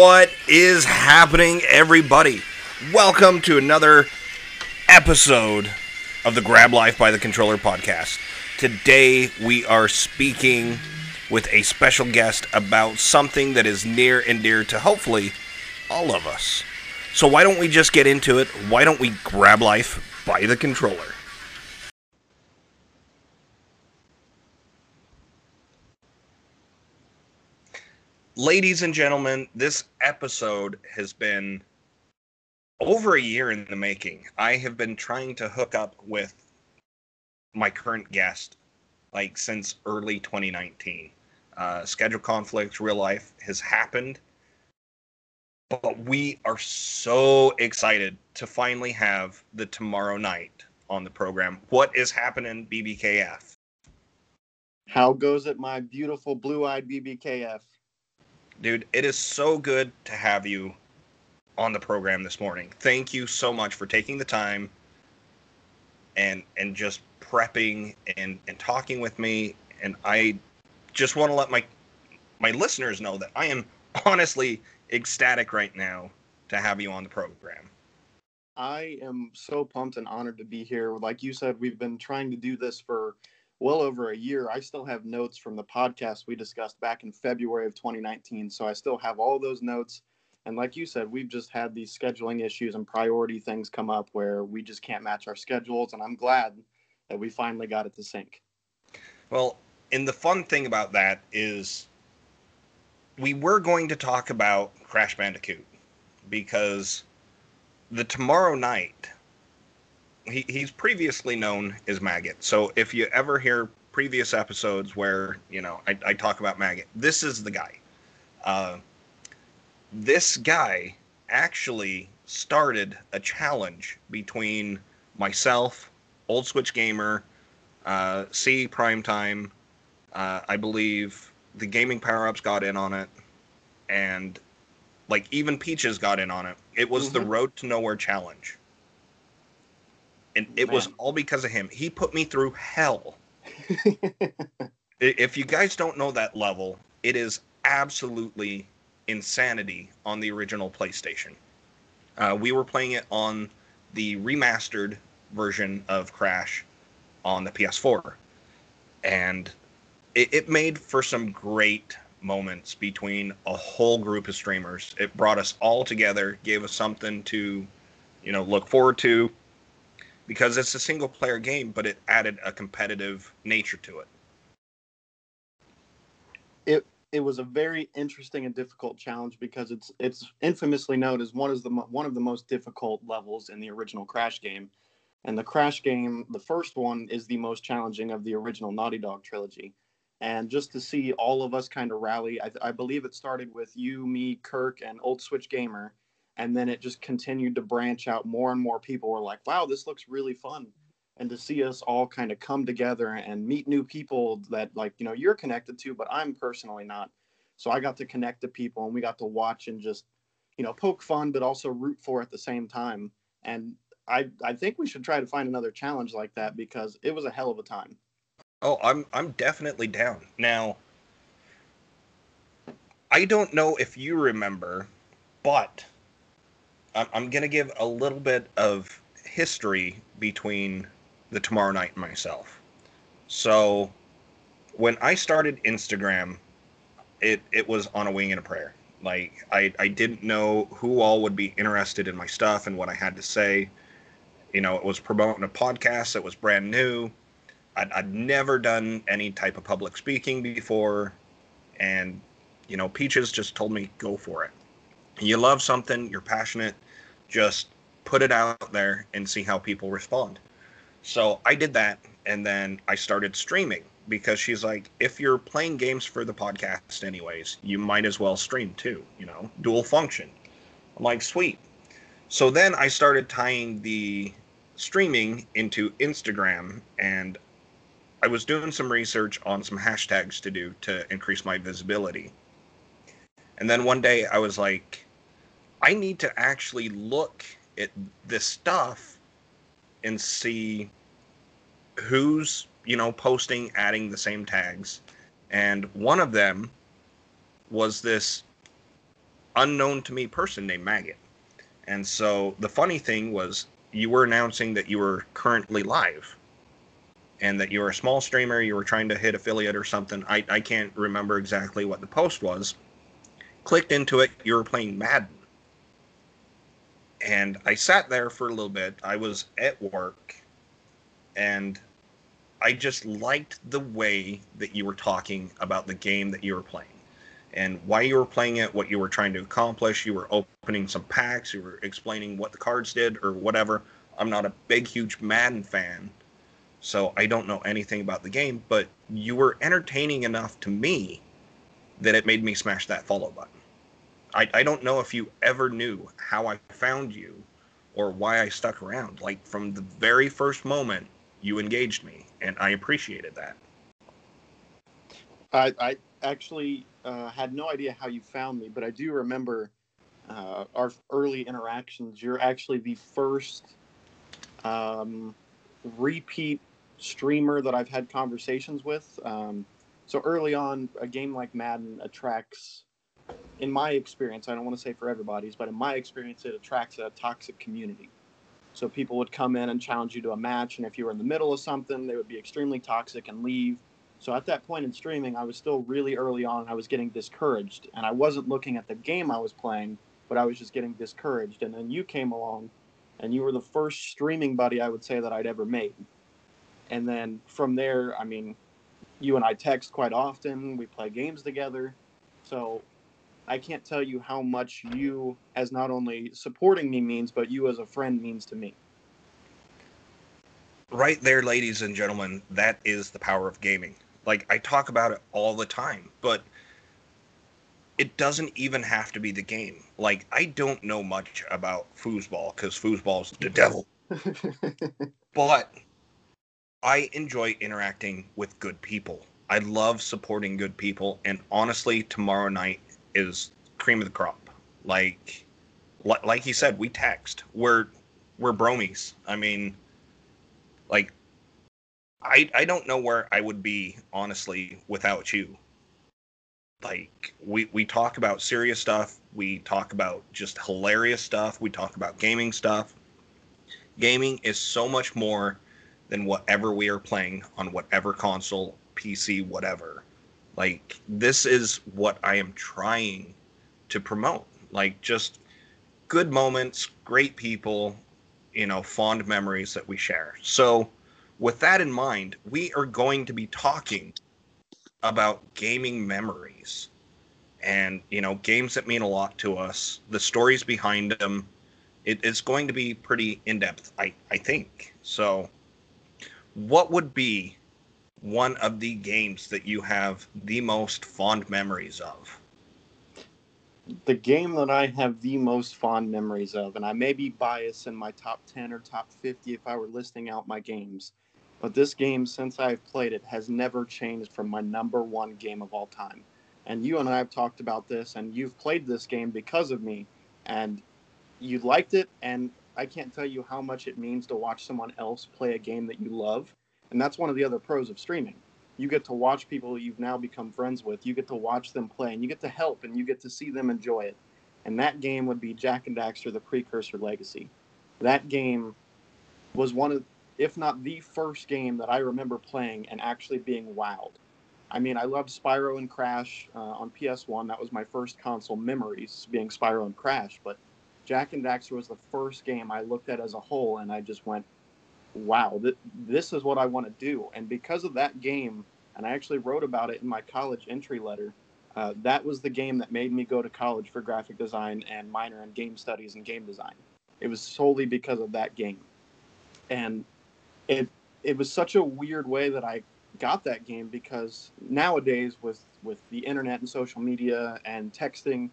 What is happening, everybody? Welcome to another episode of the Grab Life by the Controller podcast. Today, we are speaking with a special guest about something that is near and dear to hopefully all of us. So, why don't we just get into it? Why don't we grab life by the controller? Ladies and gentlemen, this episode has been over a year in the making. I have been trying to hook up with my current guest like since early 2019. Uh, schedule conflicts, real life has happened. But we are so excited to finally have the tomorrow night on the program. What is happening, BBKF? How goes it, my beautiful blue eyed BBKF? Dude, it is so good to have you on the program this morning. Thank you so much for taking the time and and just prepping and and talking with me and I just want to let my my listeners know that I am honestly ecstatic right now to have you on the program. I am so pumped and honored to be here. Like you said, we've been trying to do this for well over a year. I still have notes from the podcast we discussed back in February of 2019. So I still have all those notes. And like you said, we've just had these scheduling issues and priority things come up where we just can't match our schedules. And I'm glad that we finally got it to sync. Well, and the fun thing about that is we were going to talk about Crash Bandicoot because the tomorrow night he, he's previously known as Maggot. So if you ever hear previous episodes where you know I, I talk about Maggot, this is the guy. Uh, this guy actually started a challenge between myself, Old Switch Gamer, uh, C Primetime, uh, I believe the gaming power ups got in on it, and like even Peaches got in on it. It was mm-hmm. the Road to Nowhere challenge and it Man. was all because of him. He put me through hell. if you guys don't know that level, it is absolutely insanity on the original PlayStation. Uh, we were playing it on the remastered version of Crash on the PS4, and it, it made for some great moments between a whole group of streamers. It brought us all together, gave us something to, you know, look forward to because it's a single player game, but it added a competitive nature to it. It it was a very interesting and difficult challenge because it's it's infamously known as one of the one of the most difficult levels in the original Crash game. And the Crash game, the first one, is the most challenging of the original Naughty Dog trilogy. And just to see all of us kind of rally, I, I believe it started with you, me, Kirk, and Old Switch Gamer and then it just continued to branch out. More and more people were like wow this looks really fun. And to see us all kind of come together and meet new people that like you know you're connected to but i'm personally not. So i got to connect to people and we got to watch and just you know poke fun but also root for at the same time. And i i think we should try to find another challenge like that because it was a hell of a time. Oh i'm i'm definitely down. Now i don't know if you remember but I'm going to give a little bit of history between the Tomorrow Night and myself. So, when I started Instagram, it it was on a wing and a prayer. Like I I didn't know who all would be interested in my stuff and what I had to say. You know, it was promoting a podcast that was brand new. I'd, I'd never done any type of public speaking before, and you know, Peaches just told me go for it you love something, you're passionate, just put it out there and see how people respond. So I did that and then I started streaming because she's like, if you're playing games for the podcast anyways, you might as well stream too, you know, dual function. I'm like, sweet. So then I started tying the streaming into Instagram and I was doing some research on some hashtags to do to increase my visibility. And then one day I was like, I need to actually look at this stuff and see who's, you know, posting, adding the same tags. And one of them was this unknown to me person named Maggot. And so the funny thing was you were announcing that you were currently live and that you were a small streamer, you were trying to hit affiliate or something. I, I can't remember exactly what the post was. Clicked into it, you were playing Madden. And I sat there for a little bit. I was at work and I just liked the way that you were talking about the game that you were playing and why you were playing it, what you were trying to accomplish. You were opening some packs, you were explaining what the cards did or whatever. I'm not a big, huge Madden fan, so I don't know anything about the game, but you were entertaining enough to me that it made me smash that follow button. I, I don't know if you ever knew how I found you or why I stuck around. Like from the very first moment, you engaged me, and I appreciated that. I, I actually uh, had no idea how you found me, but I do remember uh, our early interactions. You're actually the first um, repeat streamer that I've had conversations with. Um, so early on, a game like Madden attracts, in my experience, I don't want to say for everybody's, but in my experience, it attracts a toxic community. So people would come in and challenge you to a match, and if you were in the middle of something, they would be extremely toxic and leave. So at that point in streaming, I was still really early on. I was getting discouraged, and I wasn't looking at the game I was playing, but I was just getting discouraged. And then you came along, and you were the first streaming buddy I would say that I'd ever made. And then from there, I mean, you and I text quite often. We play games together. So I can't tell you how much you, as not only supporting me, means, but you as a friend means to me. Right there, ladies and gentlemen, that is the power of gaming. Like, I talk about it all the time, but it doesn't even have to be the game. Like, I don't know much about foosball because foosball's the devil. but I enjoy interacting with good people. I love supporting good people, and honestly, tomorrow night is cream of the crop. Like, like he said, we text. We're we're bromies. I mean, like, I I don't know where I would be honestly without you. Like, we we talk about serious stuff. We talk about just hilarious stuff. We talk about gaming stuff. Gaming is so much more than whatever we are playing on whatever console, PC, whatever. Like this is what I am trying to promote. Like just good moments, great people, you know, fond memories that we share. So with that in mind, we are going to be talking about gaming memories and you know games that mean a lot to us the stories behind them it, it's going to be pretty in-depth i i think so what would be one of the games that you have the most fond memories of? The game that I have the most fond memories of, and I may be biased in my top 10 or top 50 if I were listing out my games, but this game, since I've played it, has never changed from my number one game of all time. And you and I have talked about this, and you've played this game because of me, and you liked it, and I can't tell you how much it means to watch someone else play a game that you love. And that's one of the other pros of streaming. You get to watch people you've now become friends with. You get to watch them play and you get to help and you get to see them enjoy it. And that game would be Jak and Daxter the Precursor Legacy. That game was one of, if not the first game that I remember playing and actually being wowed. I mean, I loved Spyro and Crash uh, on PS1. That was my first console memories, being Spyro and Crash. But Jak and Daxter was the first game I looked at as a whole, and I just went, wow, th- this is what I want to do. And because of that game, and I actually wrote about it in my college entry letter, uh, that was the game that made me go to college for graphic design and minor in game studies and game design. It was solely because of that game. And it it was such a weird way that I got that game because nowadays with with the internet and social media and texting,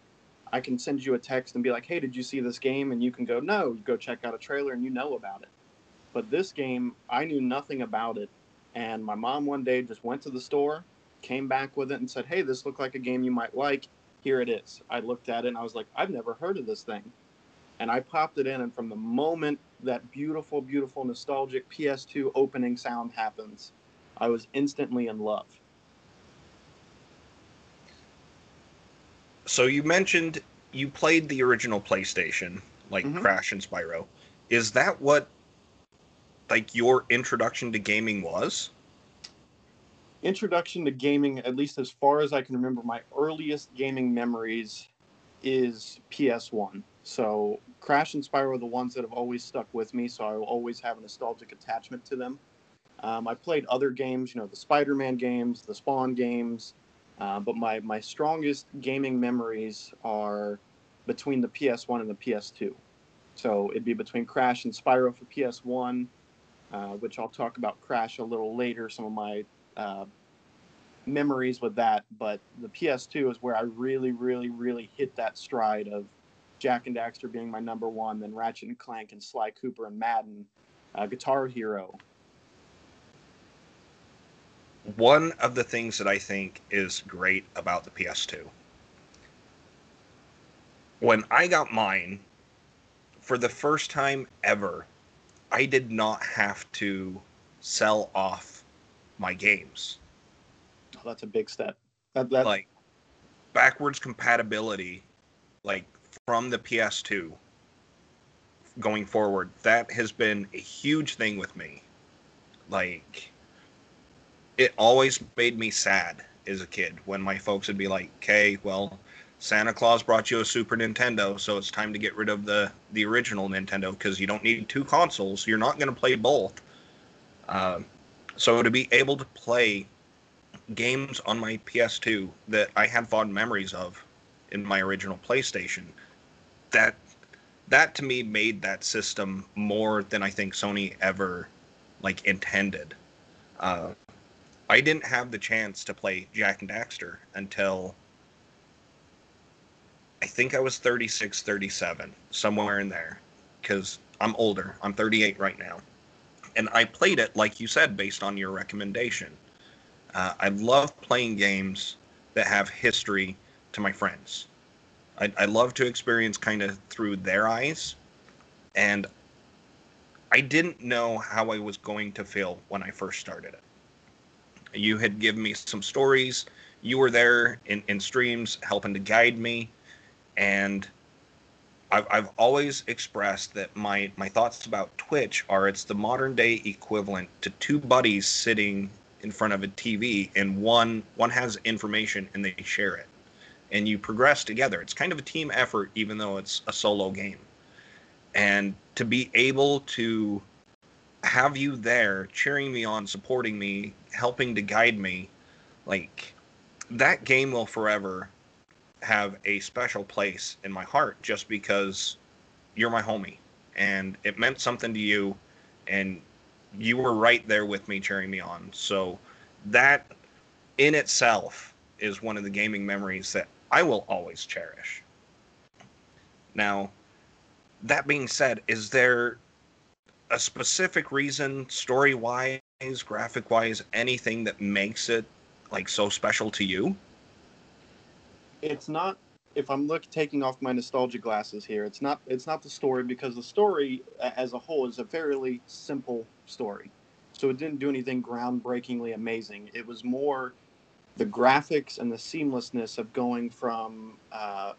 I can send you a text and be like, "Hey, did you see this game?" And you can go, "No." You go check out a trailer and you know about it. But this game, I knew nothing about it, and my mom one day just went to the store, came back with it, and said, "Hey, this looked like a game you might like. Here it is." I looked at it and I was like, "I've never heard of this thing," and I popped it in, and from the moment that beautiful, beautiful, nostalgic PS2 opening sound happens, I was instantly in love. So you mentioned you played the original PlayStation, like Mhm. Crash and Spyro. Is that what like your introduction to gaming was? introduction to gaming, at least as far as I can remember, my earliest gaming memories is PS1. So Crash and Spyro are the ones that have always stuck with me, so I will always have a nostalgic attachment to them. Um, I played other games, you know, the Spider-Man games, the Spawn games, uh, but my my strongest gaming memories are between the PS1 and the PS2. So it'd be between Crash and Spyro for PS1, uh, which I'll talk about Crash a little later. Some of my uh, memories with that, but the PS2 is where I really, really, really hit that stride of Jak and Daxter being my number one, then Ratchet and Clank and Sly Cooper and Madden, uh, Guitar Hero. One of the things that I think is great about the PS2. When I got mine, for the first time ever, I did not have to sell off my games. Oh, that's a big step. That, that, like backwards compatibility like from the PS2 going forward that has been a huge thing with me like it always made me sad as a kid when my folks would be like okay well Santa Claus brought you a Super Nintendo so it's time to get rid of the the original Nintendo because you don't need two consoles you're not going to play both um, so to be able to play games on my PS2 that I had fond memories of in my original PlayStation. That that to me made that system more than I think Sony ever like intended. Uh, I didn't have the chance to play Jak and Daxter until I think I was 36, 37, somewhere in there, because I'm older. I'm 38 right now. And I played it, like you said, based on your recommendation. Uh, I love playing games that have history to my friends. I, I love to experience kind of through their eyes. And I didn't know how I was going to feel when I first started it. You had given me some stories. You were there in, in streams helping to guide me. And I've, I've always expressed that my, my thoughts about Twitch are it's the modern day equivalent to two buddies sitting in front of a TV and one one has information and they share it and you progress together. It's kind of a team effort even though it's a solo game. And to be able to have you there cheering me on, supporting me, helping to guide me, like that game will forever have a special place in my heart just because you're my homie and it meant something to you and you were right there with me cheering me on. So that in itself is one of the gaming memories that I will always cherish. Now, that being said, is there a specific reason, story wise, graphic wise, anything that makes it like so special to you? It's not if I'm look taking off my nostalgia glasses here, it's not it's not the story because the story as a whole is a fairly simple story. So it didn't do anything groundbreakingly amazing. It was more the graphics and the seamlessness of going from uh,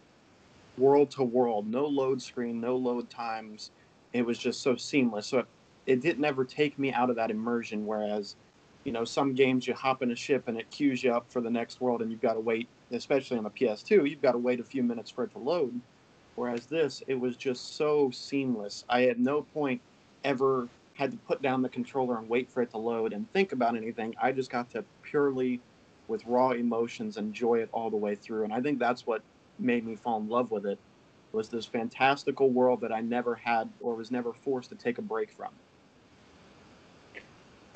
world to world, no load screen, no load times. It was just so seamless. So it, it didn't ever take me out of that immersion. Whereas, you know, some games you hop in a ship and it queues you up for the next world and you've got to wait, especially on the PS2, you've got to wait a few minutes for it to load. Whereas this, it was just so seamless. I at no point ever had to put down the controller and wait for it to load and think about anything. I just got to purely, with raw emotions, enjoy it all the way through. And I think that's what made me fall in love with it. Was this fantastical world that I never had or was never forced to take a break from.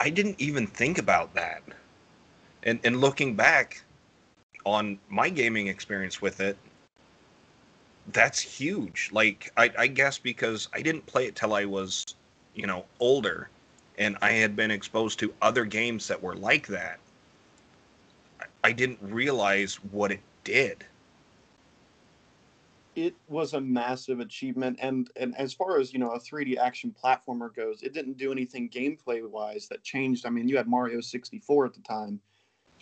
I didn't even think about that. And and looking back on my gaming experience with it, that's huge. Like I, I guess because I didn't play it till I was, you know, older and I had been exposed to other games that were like that. I, I didn't realize what it did. It was a massive achievement and and as far as you know a 3d action platformer goes it didn't do anything gameplay wise that changed i mean you had mario 64 at the time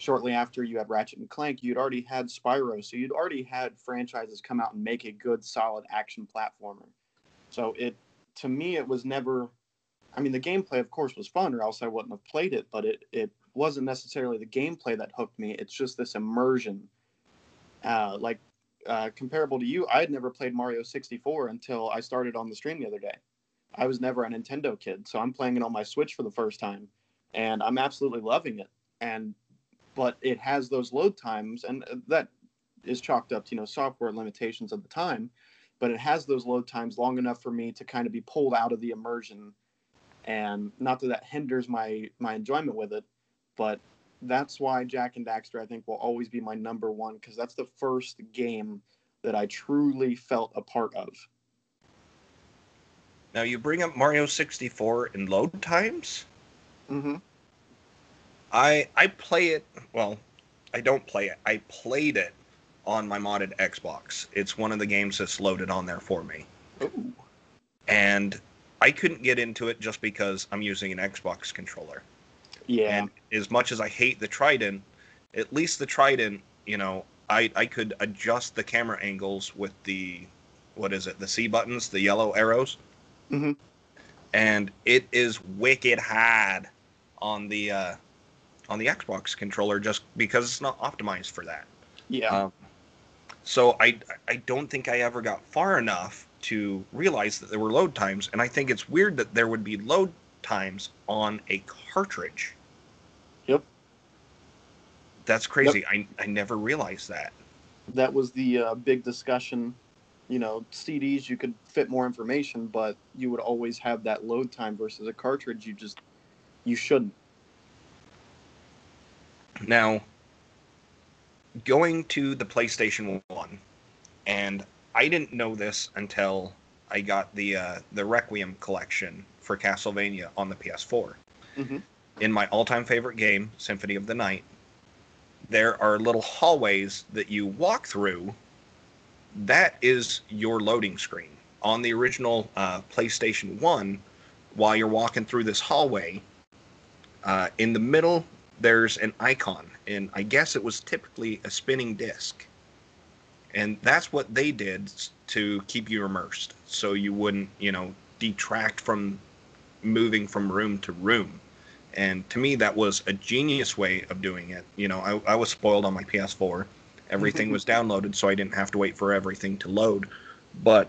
shortly after you had Ratchet and Clank, you'd already had Spyro, so you'd already had franchises come out and make a good, solid action platformer. So it, to me, it was never. I mean, the gameplay, of course, was fun, or else I wouldn't have played it. But it it wasn't necessarily the gameplay that hooked me. It's just this immersion. Uh, like uh, comparable to you, I had never played Mario 64 until I started on the stream the other day. I was never a Nintendo kid, so I'm playing it on my Switch for the first time, and I'm absolutely loving it. And but it has those load times, and that is chalked up to you know software limitations of the time. But it has those load times long enough for me to kind of be pulled out of the immersion, and not that that hinders my my enjoyment with it, but that's why Jak and Daxter I think will always be my number one because that's the first game that I truly felt a part of. Now you bring up Mario 64 in load times. Mm-hmm. I I play it. Well, I don't play it. I played it on my modded Xbox. It's one of the games that's loaded on there for me. Ooh. And I couldn't get into it just because I'm using an Xbox controller. Yeah. And as much as I hate the Trident, at least the Trident, you know, I I could adjust the camera angles with the what is it? The C buttons, the yellow arrows. Mm-hmm. And it is wicked hard on the uh, on the Xbox controller just because it's not optimized for that. yeah. Um, so I I don't think I ever got far enough to realize that there were load times, and I think it's weird that there would be load times on a cartridge. Yep. That's crazy. I I never realized that. that was the uh, big discussion. You know, CDs you could fit more information, but you would always have that load time versus a cartridge. You just you shouldn't. Now, going to the PlayStation One, and I didn't know this until I got the uh, the Requiem collection for Castlevania on the PS4. Mhm. In my all-time favorite game, Symphony of the Night, there are little hallways that you walk through. That is your loading screen on the original uh, PlayStation One. While you're walking through this hallway, uh, in the middle there's an icon, and I guess it was typically a spinning disc. And that's what they did to keep you immersed, so you wouldn't, you know, detract from moving from room to room. And to me, that was a genius way of doing it. You know, I, I was spoiled on my PS4. Everything was downloaded, so I didn't have to wait for everything to load. But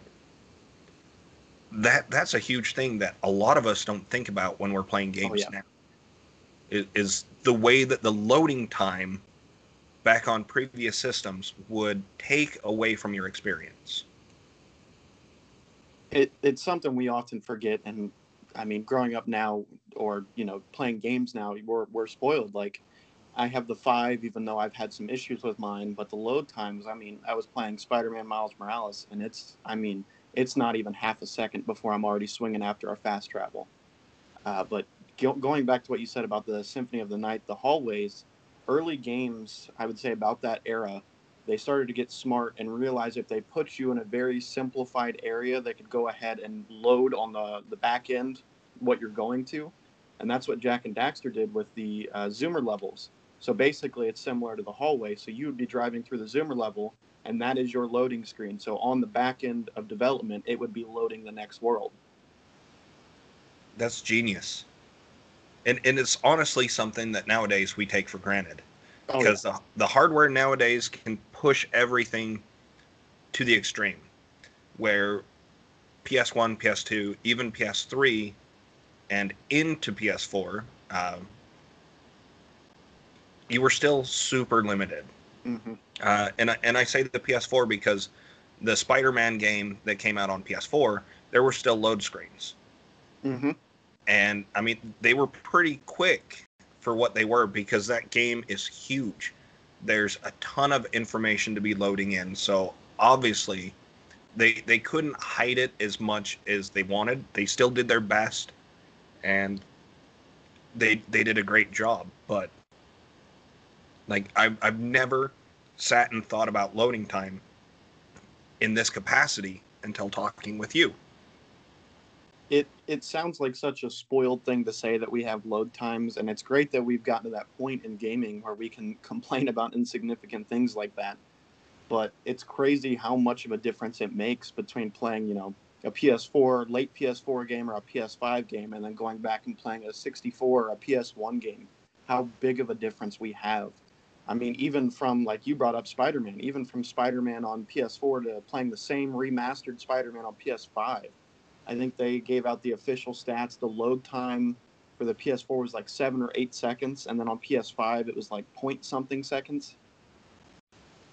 that that's a huge thing that a lot of us don't think about when we're playing oh, games yeah. now is, is the way that the loading time back on previous systems would take away from your experience. It it's something we often forget, and I mean, growing up now, or you know, playing games now, we're we're spoiled. Like, I have the five, even though I've had some issues with mine. But the load times, I mean, I was playing Spider-Man Miles Morales, and it's, I mean, it's not even half a second before I'm already swinging after our fast travel. Uh, but go, going back to what you said about the Symphony of the Night, the hallways, early games, I would say about that era, they started to get smart and realize if they put you in a very simplified area, they could go ahead and load on the, the back end what you're going to. And that's what Jak and Daxter did with the uh, Zoomer levels. So basically, it's similar to the hallway. So you would be driving through the Zoomer level, and that is your loading screen. So on the back end of development, it would be loading the next world. That's genius. And and it's honestly something that nowadays we take for granted. Oh, yeah. because the, the hardware nowadays can push everything to the extreme where ps1 ps2 even ps3 and into ps4 um, you were still super limited Mhm. uh, and, I, and i say the ps4 because the spider-man game that came out on ps4 there were still load screens Mhm. and I mean they were pretty quick for what they were because that game is huge. There's a ton of information to be loading in, so obviously they they couldn't hide it as much as they wanted. They still did their best, and they they did a great job. But like I've I've never sat and thought about loading time in this capacity until talking with you. It sounds like such a spoiled thing to say that we have load times and it's great that we've gotten to that point in gaming where we can complain about insignificant things like that. But it's crazy how much of a difference it makes between playing you know a ps4 late ps4 game or a ps5 game and then going back and playing a 64 or a ps1 game. How big of a difference we have. I mean even from like you brought up spider-man even from spider-man on ps4 to playing the same remastered spider-man on ps5 I think they gave out the official stats. The load time for the PS4 was like seven or eight seconds, and then on PS5 it was like point something seconds.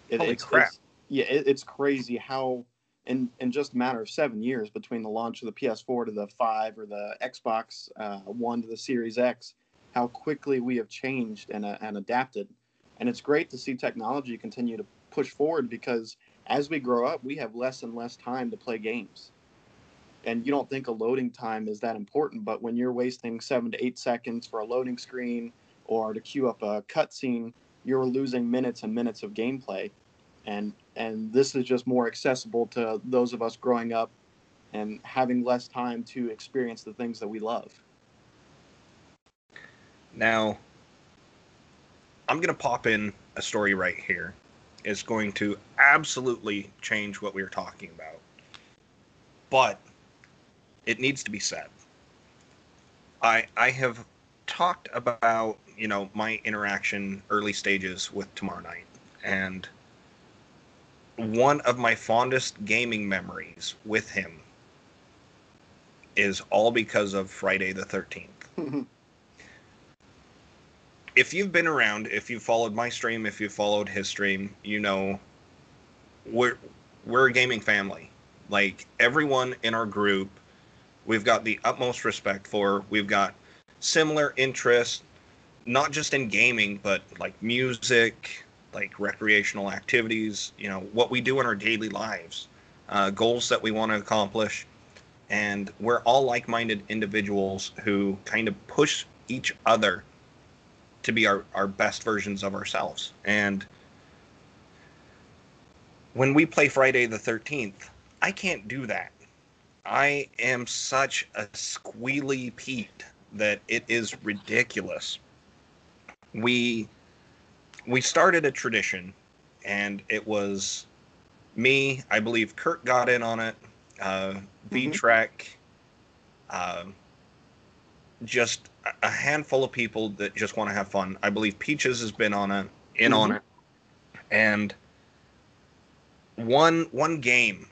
It, Holy it's, crap. it's- yeah, it, it's crazy how in in just a matter of seven years between the launch of the PS4 to the five or the Xbox uh, One to the Series X, how quickly we have changed and uh, and adapted. And it's great to see technology continue to push forward because as we grow up, we have less and less time to play games and you don't think a loading time is that important, but when you're wasting seven to eight seconds for a loading screen or to queue up a cutscene, you're losing minutes and minutes of gameplay. And and this is just more accessible to those of us growing up and having less time to experience the things that we love. Now, I'm going to pop in a story right here. It's going to absolutely change what we were talking about. But it needs to be said. I I have talked about, you know, my interaction early stages with Tomorrow Night and one of my fondest gaming memories with him is all because of Friday the 13th mm-hmm. if you've been around, if you followed my stream, if you followed his stream, you know we're we're a gaming family. Like everyone in our group, we've got the utmost respect for. We've got similar interests, not just in gaming, but like music, like recreational activities. You know what we do in our daily lives, uh, goals that we want to accomplish, and we're all like-minded individuals who kind of push each other to be our, our best versions of ourselves. And when we play Friday the 13th, I can't do that. I am such a squealy Pete that it is ridiculous. We we started a tradition and it was me, I believe Kurt got in on it, uh V Trek, uh, just a- handful of people that just want to have fun. I believe Peaches has been on it, in on Mhm. it, and one one game,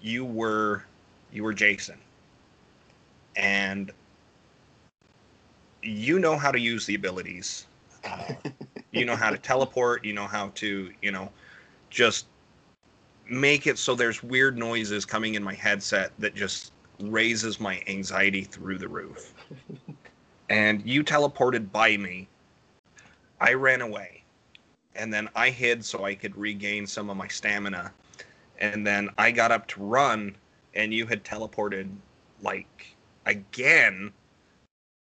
you were you were Jason, and you know how to use the abilities. Uh, you know how to teleport. You know how to you know just make it so there's weird noises coming in my headset that just raises my anxiety through the roof and you teleported by me. I ran away. And then I hid so I could regain some of my stamina. And then I got up to run, and you had teleported, like, again,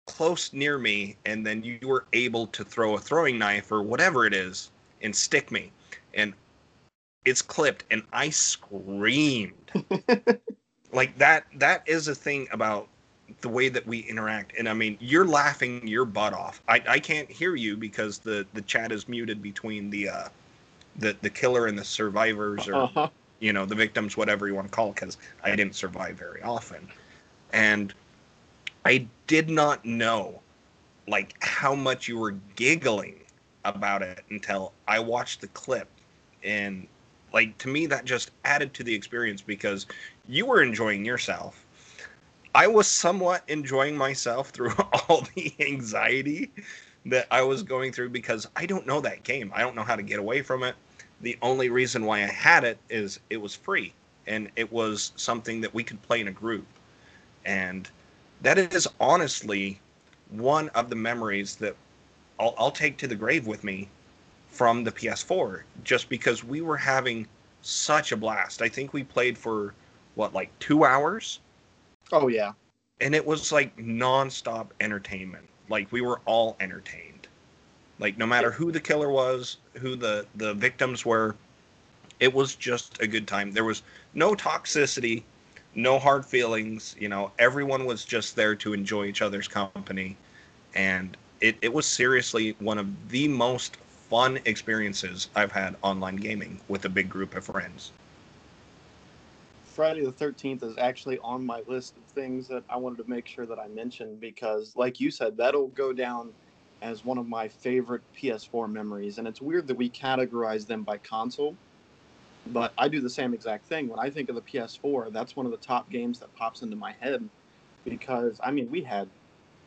close near me. And then you were able to throw a throwing knife or whatever it is and stick me. And it's clipped, and I screamed. like, that, that is a thing about the way that we interact and i mean you're laughing your butt off i, I can't hear you because the the chat is muted between the uh the the killer and the survivors or Uh-huh. You know the victims whatever you want to call it because i didn't survive very often and i did not know like how much you were giggling about it until i watched the clip and like to me that just added to the experience because you were enjoying yourself I was somewhat enjoying myself through all the anxiety that I was going through because I don't know that game. I don't know how to get away from it. The only reason why I had it is it was free and it was something that we could play in a group. And that is honestly one of the memories that I'll, I'll take to the grave with me from the PS4 just because we were having such a blast. I think we played for what, like two hours? Oh yeah. and it was like nonstop entertainment. Like we were all entertained. Like no matter who the killer was, who the the victims were, it was just a good time. There was no toxicity, no hard feelings. You know, everyone was just there to enjoy each other's company, and it, it was seriously one of the most fun experiences I've had online gaming with a big group of friends. Friday the 13th is actually on my list of things that I wanted to make sure that I mentioned because, like you said, that'll go down as one of my favorite PS4 memories. And it's weird that we categorize them by console, but I do the same exact thing. When I think of the PS4, that's one of the top games that pops into my head because, I mean, we had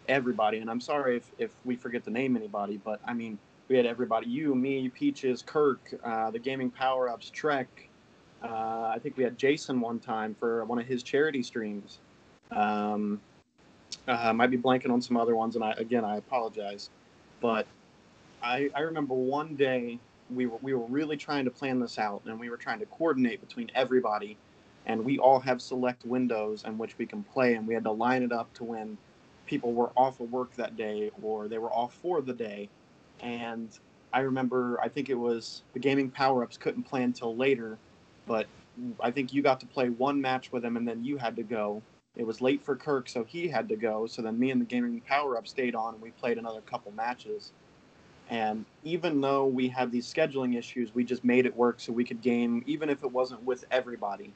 everybody, and I'm sorry if, if we forget to name anybody, but I mean, we had everybody you, me, Peaches, Kirk, uh, the Gaming Power Ups, Trek. Uh, I think we had Jason one time for one of his charity streams. Um, uh, might be blanking on some other ones, and I again I apologize, but I, I remember one day we were we were really trying to plan this out, and we were trying to coordinate between everybody, and we all have select windows in which we can play, and we had to line it up to when people were off of work that day or they were off for the day, and I remember I think it was the gaming power ups couldn't play until later, but I think you got to play one match with him, and then you had to go. It was late for Kirk, so he had to go. So then me and the gaming power up stayed on, and we played another couple matches. And even though we had these scheduling issues, we just made it work so we could game, even if it wasn't with everybody.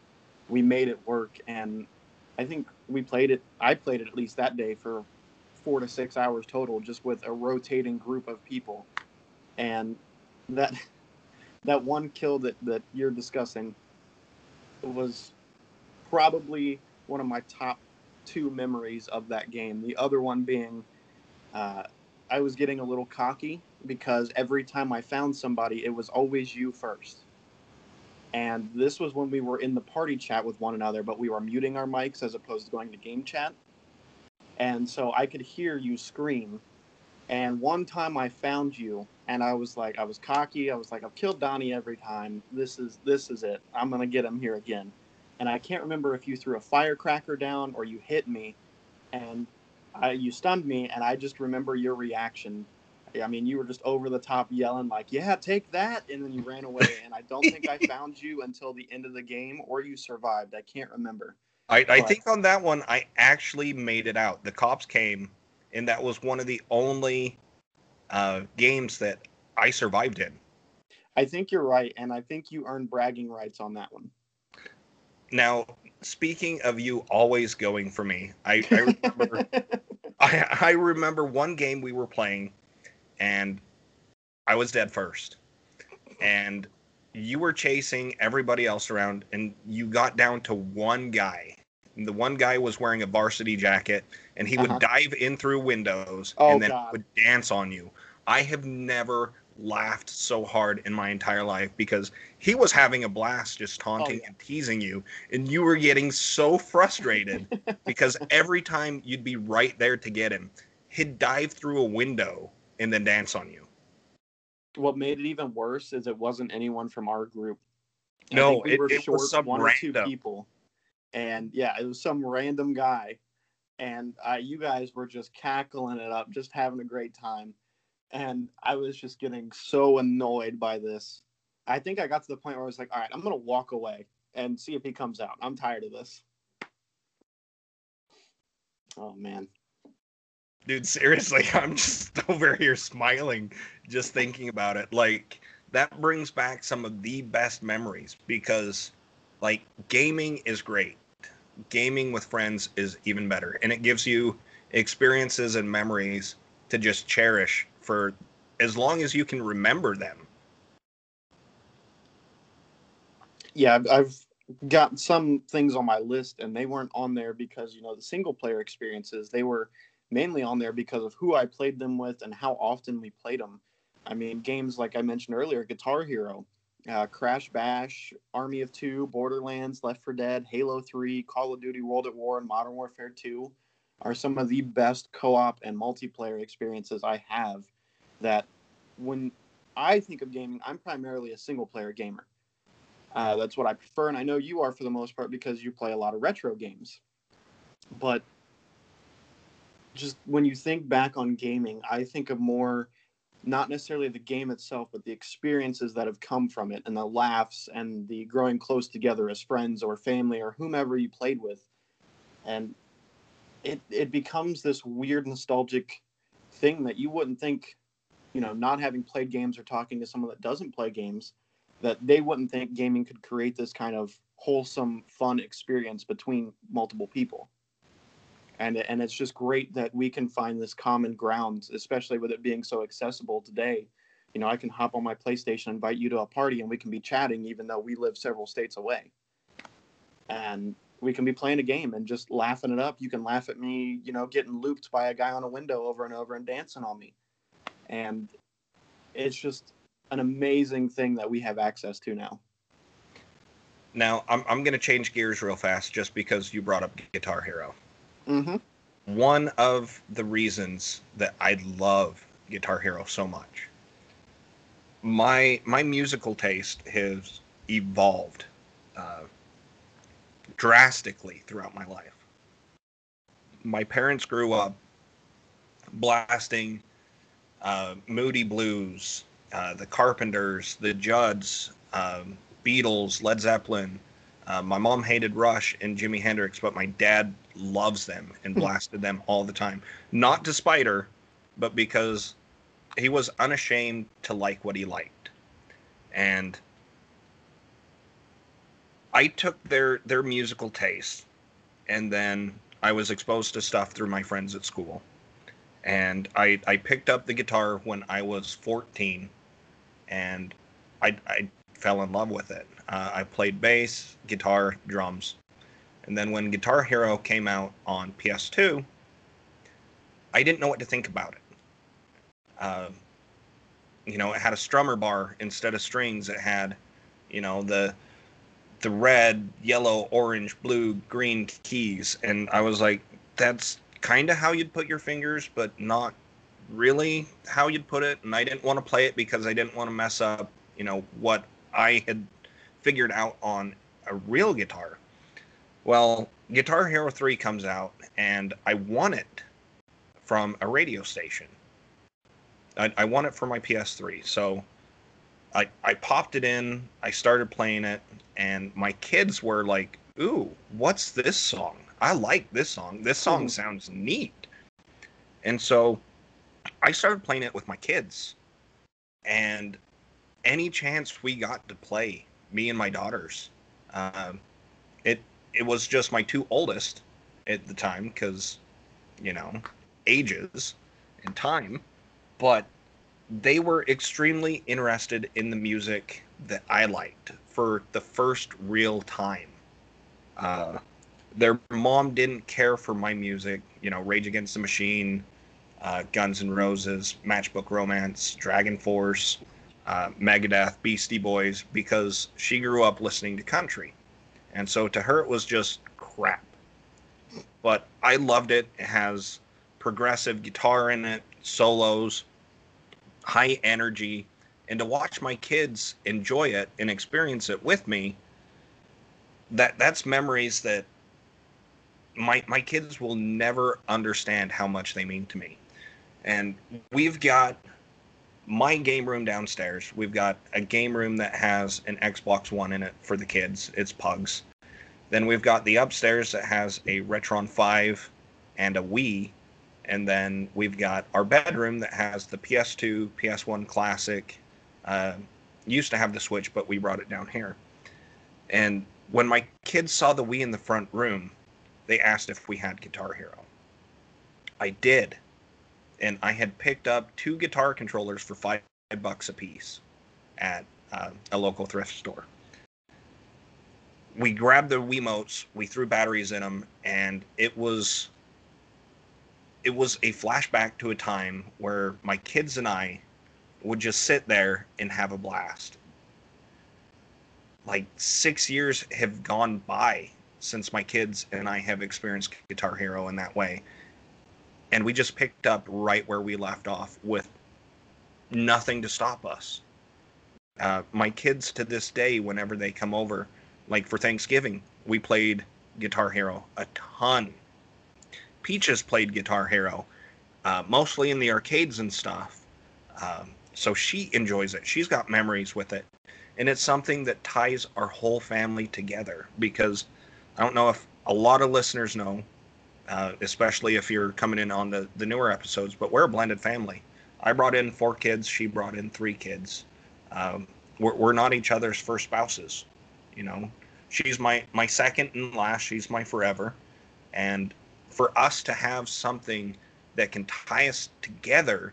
We made it work, and I think we played it. I played it at least that day for four to six hours total, just with a rotating group of people. And that that one kill that that you're discussing was probably one of my top two memories of that game. The other one being, uh, I was getting a little cocky because every time I found somebody, it was always you first. And this was when we were in the party chat with one another, but we were muting our mics as opposed to going to game chat. And so I could hear you scream. And one time I found you and I was like, I was cocky. I was like, I've killed Donnie every time. This is this is it. I'm gonna get him here again. And I can't remember if you threw a firecracker down or you hit me, and I, you stunned me. And I just remember your reaction. I mean, you were just over the top yelling like, "Yeah, take that!" And then you ran away. And I don't think I found you until the end of the game, or you survived. I can't remember. I, I think on that one, I actually made it out. The cops came, and that was one of the only uh, games that I survived in. I think you're right, and I think you earned bragging rights on that one. Now, speaking of you always going for me, I I remember, I, I remember one game we were playing, and I was dead first, and you were chasing everybody else around, and you got down to one guy. And the one guy was wearing a varsity jacket, and he would Uh-huh. dive in through windows Oh, and then God. would dance on you. I have never laughed so hard in my entire life because he was having a blast just taunting Oh, yeah. and teasing you, and you were getting so frustrated because every time you'd be right there to get him, he'd dive through a window and then dance on you. what made it even worse is it wasn't anyone from our group. No, we it- were it was some one or two random. people, and yeah, it was some random guy, and uh, you guys were just cackling it up, just having a great time, and I was just getting so annoyed by this. I think I got to the point where I was like, all right, I'm gonna walk away and see if he comes out. I'm tired of this. Oh man. Dude, seriously, I'm just over here smiling just thinking about it. Like that brings back some of the best memories because like gaming is great. Gaming with friends is even better and it gives you experiences and memories to just cherish for as long as you can remember them. yeah I've, got some things on my list and they weren't on there because you know the single player experiences they were mainly on there because of who i played them with and how often we played them i mean games like i mentioned earlier guitar hero uh, crash bash army of two borderlands left for dead halo 3 call of duty world at war and modern warfare 2 are some of the best co-op and multiplayer experiences i have that when i think of gaming i'm primarily a single player gamer uh, that's what I prefer, and I know you are for the most part because you play a lot of retro games. But just when you think back on gaming, I think of more not necessarily the game itself, but the experiences that have come from it and the laughs and the growing close together as friends or family or whomever you played with. And it, it becomes this weird nostalgic thing that you wouldn't think, you know, not having played games or talking to someone that doesn't play games, that they wouldn't think gaming could create this kind of wholesome, fun experience between multiple people. And and it's just great that we can find this common ground especially with it being so accessible today. You know i can hop on my playstation invite you to a party and we can be chatting even though we live several states away. And we can be playing a game and just laughing it up. You can laugh at me you know getting looped by a guy on a window over and over and dancing on me and it's just an amazing thing that we have access to now now i'm, I'm going to change gears real fast just because you brought up guitar hero Mm-hmm. One of the reasons that I love Guitar Hero so much. My my musical taste has evolved uh, drastically throughout my life. My parents grew up blasting uh, Moody Blues, uh, the Carpenters, the Judds, um, Beatles, Led Zeppelin, uh, my mom hated Rush and Jimi Hendrix, but my dad loves them and hmm. blasted them all the time. Not despite her, but because he was unashamed to like what he liked. And I took their their musical taste and then I was exposed to stuff through my friends at school. And I I picked up the guitar when I was 14 and I I fell in love with it. Uh, I played bass, guitar, drums. And then when Guitar Hero came out on PS2, I didn't know what to think about it. Uh, you know, it had a strummer bar instead of strings. It had, you know, the the red, yellow, orange, blue, green keys, and I was like, that's kind of how you'd put your fingers, but not really how you'd put it. And I didn't want to play it because I didn't want to mess up, you know, what I had figured out on a real guitar. Well, Guitar Hero 3 comes out, and I won it from a radio station. I, I won it for my PS3. So I, I popped it in, I started playing it, and my kids were like, Ooh, what's this song? I like this song. This song hmm. sounds neat. And so I started playing it with my kids. And any chance we got to play me and my daughters. Um, it it was just my two oldest at the time because you know ages and time, but they were extremely interested in the music that I liked for the first real time. Uh, their mom didn't care for my music, you know, Rage Against the Machine, uh, Guns N' Roses, Matchbook Romance, Dragon Force, uh, Megadeth, Beastie Boys, because she grew up listening to country. And so to her, it was just crap. But I loved it. It has progressive guitar in it, solos, high energy. And to watch my kids enjoy it and experience it with me, that that's memories that my my kids will never understand how much they mean to me. And we've got my game room downstairs. We've got a game room that has an Xbox One in it for the kids. It's Pugs. Then we've got the upstairs that has a Retron 5 and a Wii. And then we've got our bedroom that has the PS2, PS1 Classic. Uh, used to have the Switch, but we brought it down here. And when my kids saw the Wii in the front room, they asked if we had Guitar Hero. I did and I had picked up two guitar controllers for five bucks a piece at uh, a local thrift store. We grabbed the Wiimotes, we threw batteries in them, and it was it was a flashback to a time where my kids and I would just sit there and have a blast. Like six years have gone by since my kids and I have experienced Guitar Hero in that way and we just picked up right where we left off with nothing to stop us. Uh, my kids to this day, whenever they come over, like for Thanksgiving, we played Guitar Hero a ton. Peaches played Guitar Hero, uh, mostly in the arcades and stuff. Um, so she enjoys it. She's got memories with it. And it's something that ties our whole family together because I don't know if a lot of listeners know, uh, especially if you're coming in on the, the newer episodes, but we're a blended family. I brought in four kids, she brought in three kids. Um, we're, we're not each other's first spouses, you know. She's my, my second and last, she's my forever. And for us to have something that can tie us together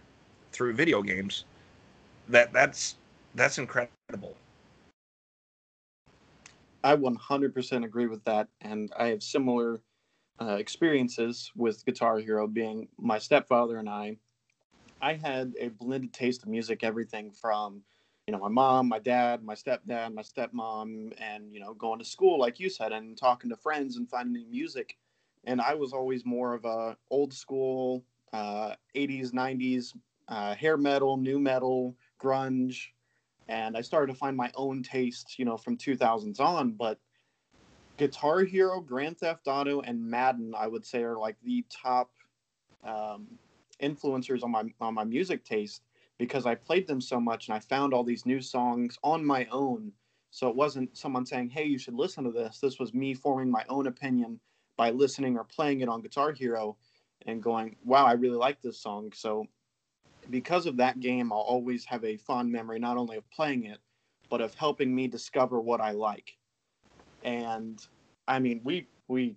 through video games, that that's that's incredible. I 100% agree with that, and I have similar uh, experiences with Guitar Hero. Being my stepfather and I, I had a blended taste of music. Everything from, you know, my mom, my dad, my stepdad, my stepmom, and you know, going to school like you said, and talking to friends and finding music. And I was always more of a old school, uh, 80s, 90s uh, hair metal, new metal, grunge, and I started to find my own taste, you know, from 2000s on. But Guitar Hero, Grand Theft Auto, and Madden, I would say, are like the top um, influencers on my on my music taste because I played them so much and I found all these new songs on my own. So it wasn't someone saying, "Hey, you should listen to this." This was me forming my own opinion by listening or playing it on Guitar Hero and going, "Wow, I really like this song." So because of that game, I'll always have a fond memory not only of playing it, but of helping me discover what I like. And I mean, we we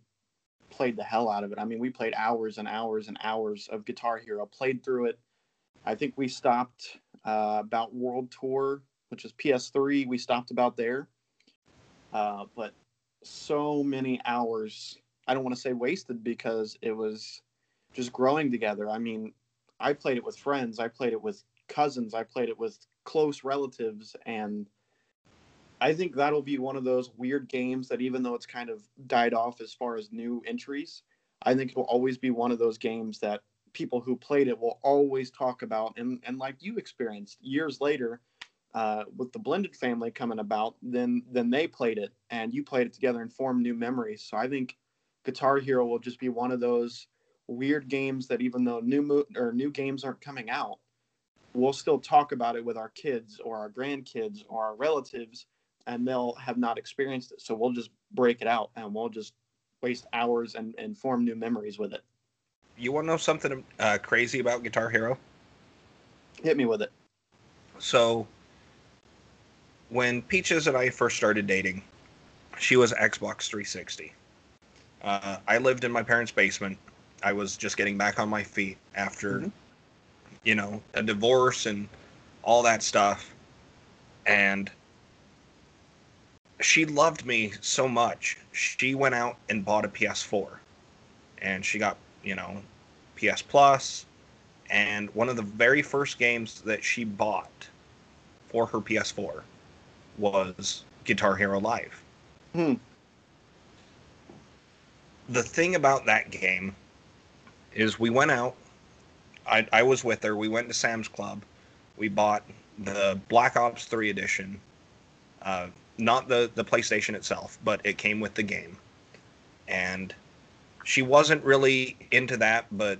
played the hell out of it. I mean, we played hours and hours and hours of Guitar Hero. Played through it. I think we stopped uh, about World Tour, which is PS3. We stopped about there. Uh, but so many hours. I don't want to say wasted because it was just growing together. I mean, I played it with friends, I played it with cousins, I played it with close relatives, and I think that'll be one of those weird games that even though it's kind of died off as far as new entries, I think it will always be one of those games that people who played it will always talk about and, and like you experienced years later uh, with the blended family coming about then then they played it and you played it together and formed new memories. So i think guitar hero will just be one of those weird games that even though new mo- or new games aren't coming out, we'll still talk about it with our kids or our grandkids or our relatives, and they'll have not experienced it. So we'll just break it out and we'll just waste hours and, and form new memories with it. You want to know something uh, crazy about Guitar Hero? Hit me with it. So, when Peaches and I first started dating, she was Xbox 360. Uh, I lived in my parents' basement I was just getting back on my feet after, mm-hmm. you know, a divorce and all that stuff. And she loved me so much. She went out and bought a PS4. And she got, you know, PS Plus. And one of the very first games that she bought for her PS4 was Guitar Hero Live. Hmm. The thing about that game is we went out. I, I was with her. We went to Sam's Club. We bought the Black Ops 3 edition. Uh, not the, the PlayStation itself, but it came with the game. And she wasn't really into that, but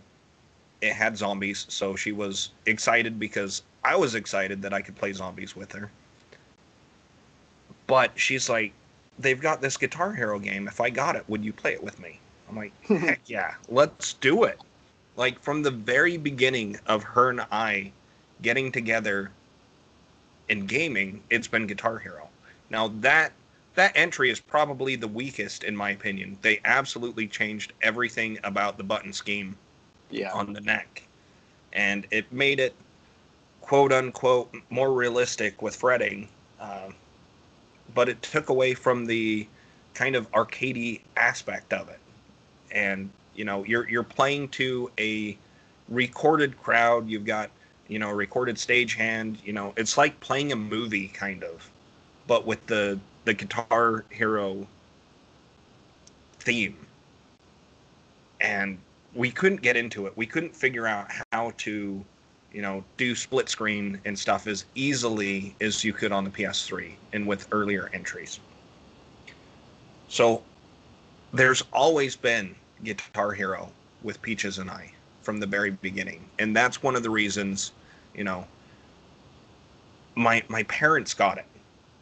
it had zombies, so she was excited because I was excited that I could play zombies with her. But she's like, they've got this Guitar Hero game. If I got it, would you play it with me? I'm like, heck yeah, let's do it. Like from the very beginning of her and I getting together in gaming, it's been Guitar Hero. Now that that entry is probably the weakest in my opinion. They absolutely changed everything about the button scheme yeah. on the neck. And it made it quote unquote more realistic with fretting. Uh, but it took away from the kind of arcadey aspect of it and you know you're you're playing to a recorded crowd. You've got you know a recorded stagehand you know it's like playing a movie kind of but with the the guitar hero theme. And we couldn't get into it. We couldn't figure out how to you know do split screen and stuff as easily as you could on the ps3 and with earlier entries. So there's always been Guitar Hero with Peaches and I from the very beginning. And that's one of the reasons, you know, my my parents got it.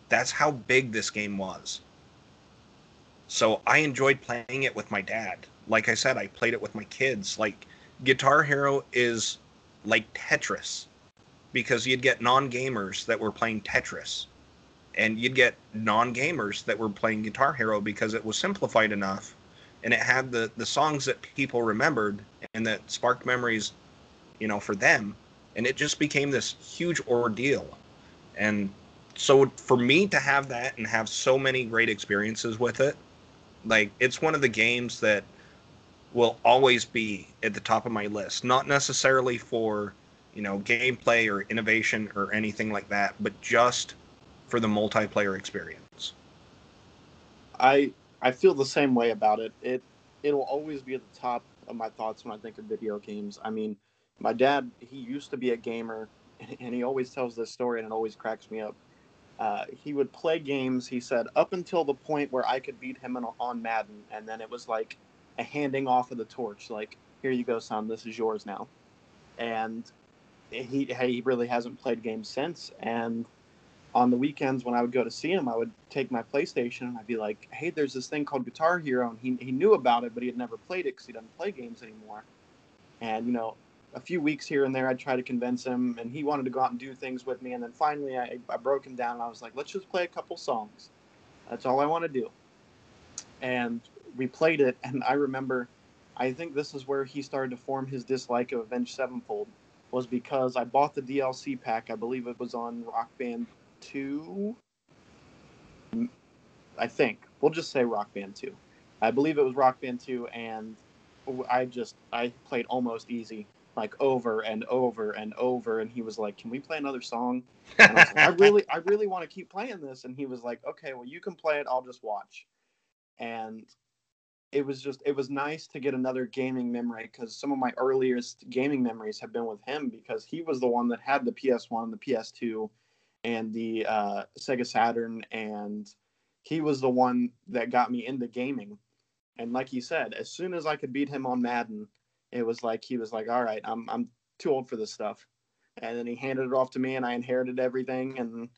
That's how big this game was. So I enjoyed playing it with my dad. Like I said, I played it with my kids. Like Guitar Hero is like Tetris because you'd get non-gamers that were playing Tetris and you'd get non-gamers that were playing Guitar Hero because it was simplified enough and it had the the songs that people remembered and that sparked memories, you know, for them and it just became this huge ordeal. And so for me to have that and have so many great experiences with it, like it's one of the games that will always be at the top of my list. Not necessarily for, you know, gameplay or innovation or anything like that, but just for the multiplayer experience. I I feel the same way about it. It it'll always be at the top of my thoughts when I think of video games. I mean, my dad he used to be a gamer and he always tells this story and it always cracks me up uh, he would play games he said up until the point where i could beat him on madden and then it was like a handing off of the torch like here you go son this is yours now and he he really hasn't played games since and on the weekends when I would go to see him, I would take my PlayStation and I'd be like, "Hey, there's this thing called Guitar Hero," and he he knew about it, but he had never played it because he doesn't play games anymore. And you know, a few weeks here and there, I'd try to convince him, and he wanted to go out and do things with me. And then finally, I, I broke him down, and I was like, let's just play a couple songs. That's all I want to do. And we played it, and I remember, I think this is where he started to form his dislike of Avenged Sevenfold, was because I bought the DLC pack. I believe it was on Rock Band 2. I think. We'll just say Rock Band 2. I believe it was Rock Band 2, and I just I played almost easy like over and over and over and he was like can we play another song I, like, I really i really want to keep playing this and he was like okay well you can play it i'll just watch and it was just it was nice to get another gaming memory because some of my earliest gaming memories have been with him because he was the one that had the ps1 and the ps2 and the uh, sega saturn and he was the one that got me into gaming. And like he said as soon as i could beat him on madden it was like he was like, "All right, I'm I'm too old for this stuff," and then he handed it off to me, and I inherited everything, and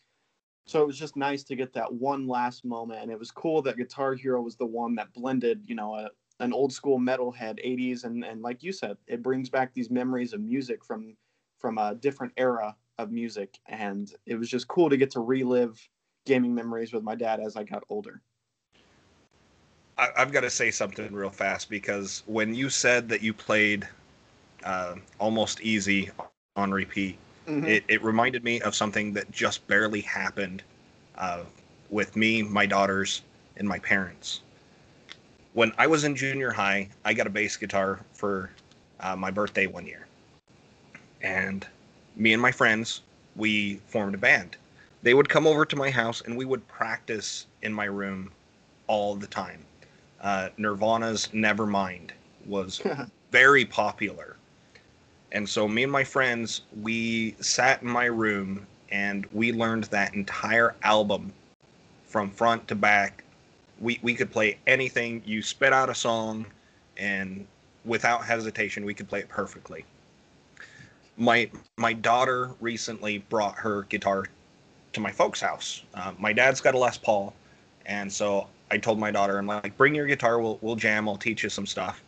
so it was just nice to get that one last moment, and it was cool that Guitar Hero was the one that blended, you know, a, an old school metalhead 80s, and and like you said, it brings back these memories of music from from a different era of music, and it was just cool to get to relive gaming memories with my dad as I got older. I, have got to say something real fast because when you said that you played uh, almost easy on repeat, mm-hmm. it, it reminded me of something that just barely happened uh, with me, my daughters, and my parents. When I was in junior high, I got a bass guitar for uh, my birthday one year. And me and my friends, we formed a band. They would come over to my house and we would practice in my room all the time uh, Nirvana's Nevermind was very popular. And so me and my friends, we sat in my room and we learned that entire album from front to back. We we could play anything. You spit out a song and without hesitation we could play it perfectly. My my daughter recently brought her guitar to my folks' house. Uh, my dad's got a Les Paul, and so I told my daughter, I'm like, bring your guitar, we'll we'll jam, I'll teach you some stuff.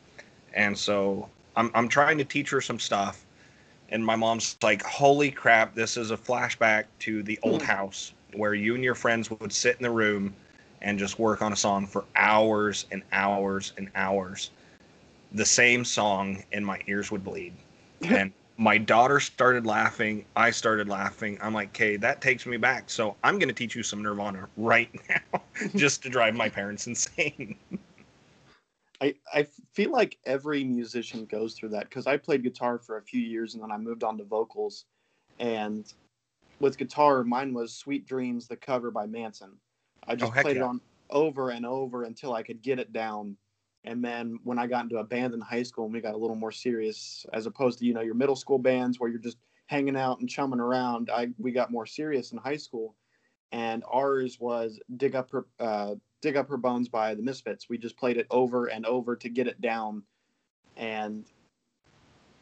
And so I'm I'm trying to teach her some stuff. And my mom's like, holy crap, this is a flashback to the old mm. house where you and your friends would sit in the room and just work on a song for hours and hours and hours. The same song, and my ears would bleed. and my daughter started laughing. I started laughing. I'm like, okay, that takes me back. So I'm going to teach you some Nirvana right now just to drive my parents insane. I, I feel like every musician goes through that because I played guitar for a few years and then I moved on to vocals. And with guitar, mine was Sweet Dreams, the cover by Manson. I oh, just oh, played yeah. it on over and over until I could get it down and then when I got into a band in high school and we got a little more serious, as opposed to, you know, your middle school bands where you're just hanging out and chumming around, I we got more serious in high school. And ours was Dig Up Her uh, Dig Up Her Bones by the Misfits. We just played it over and over to get it down. And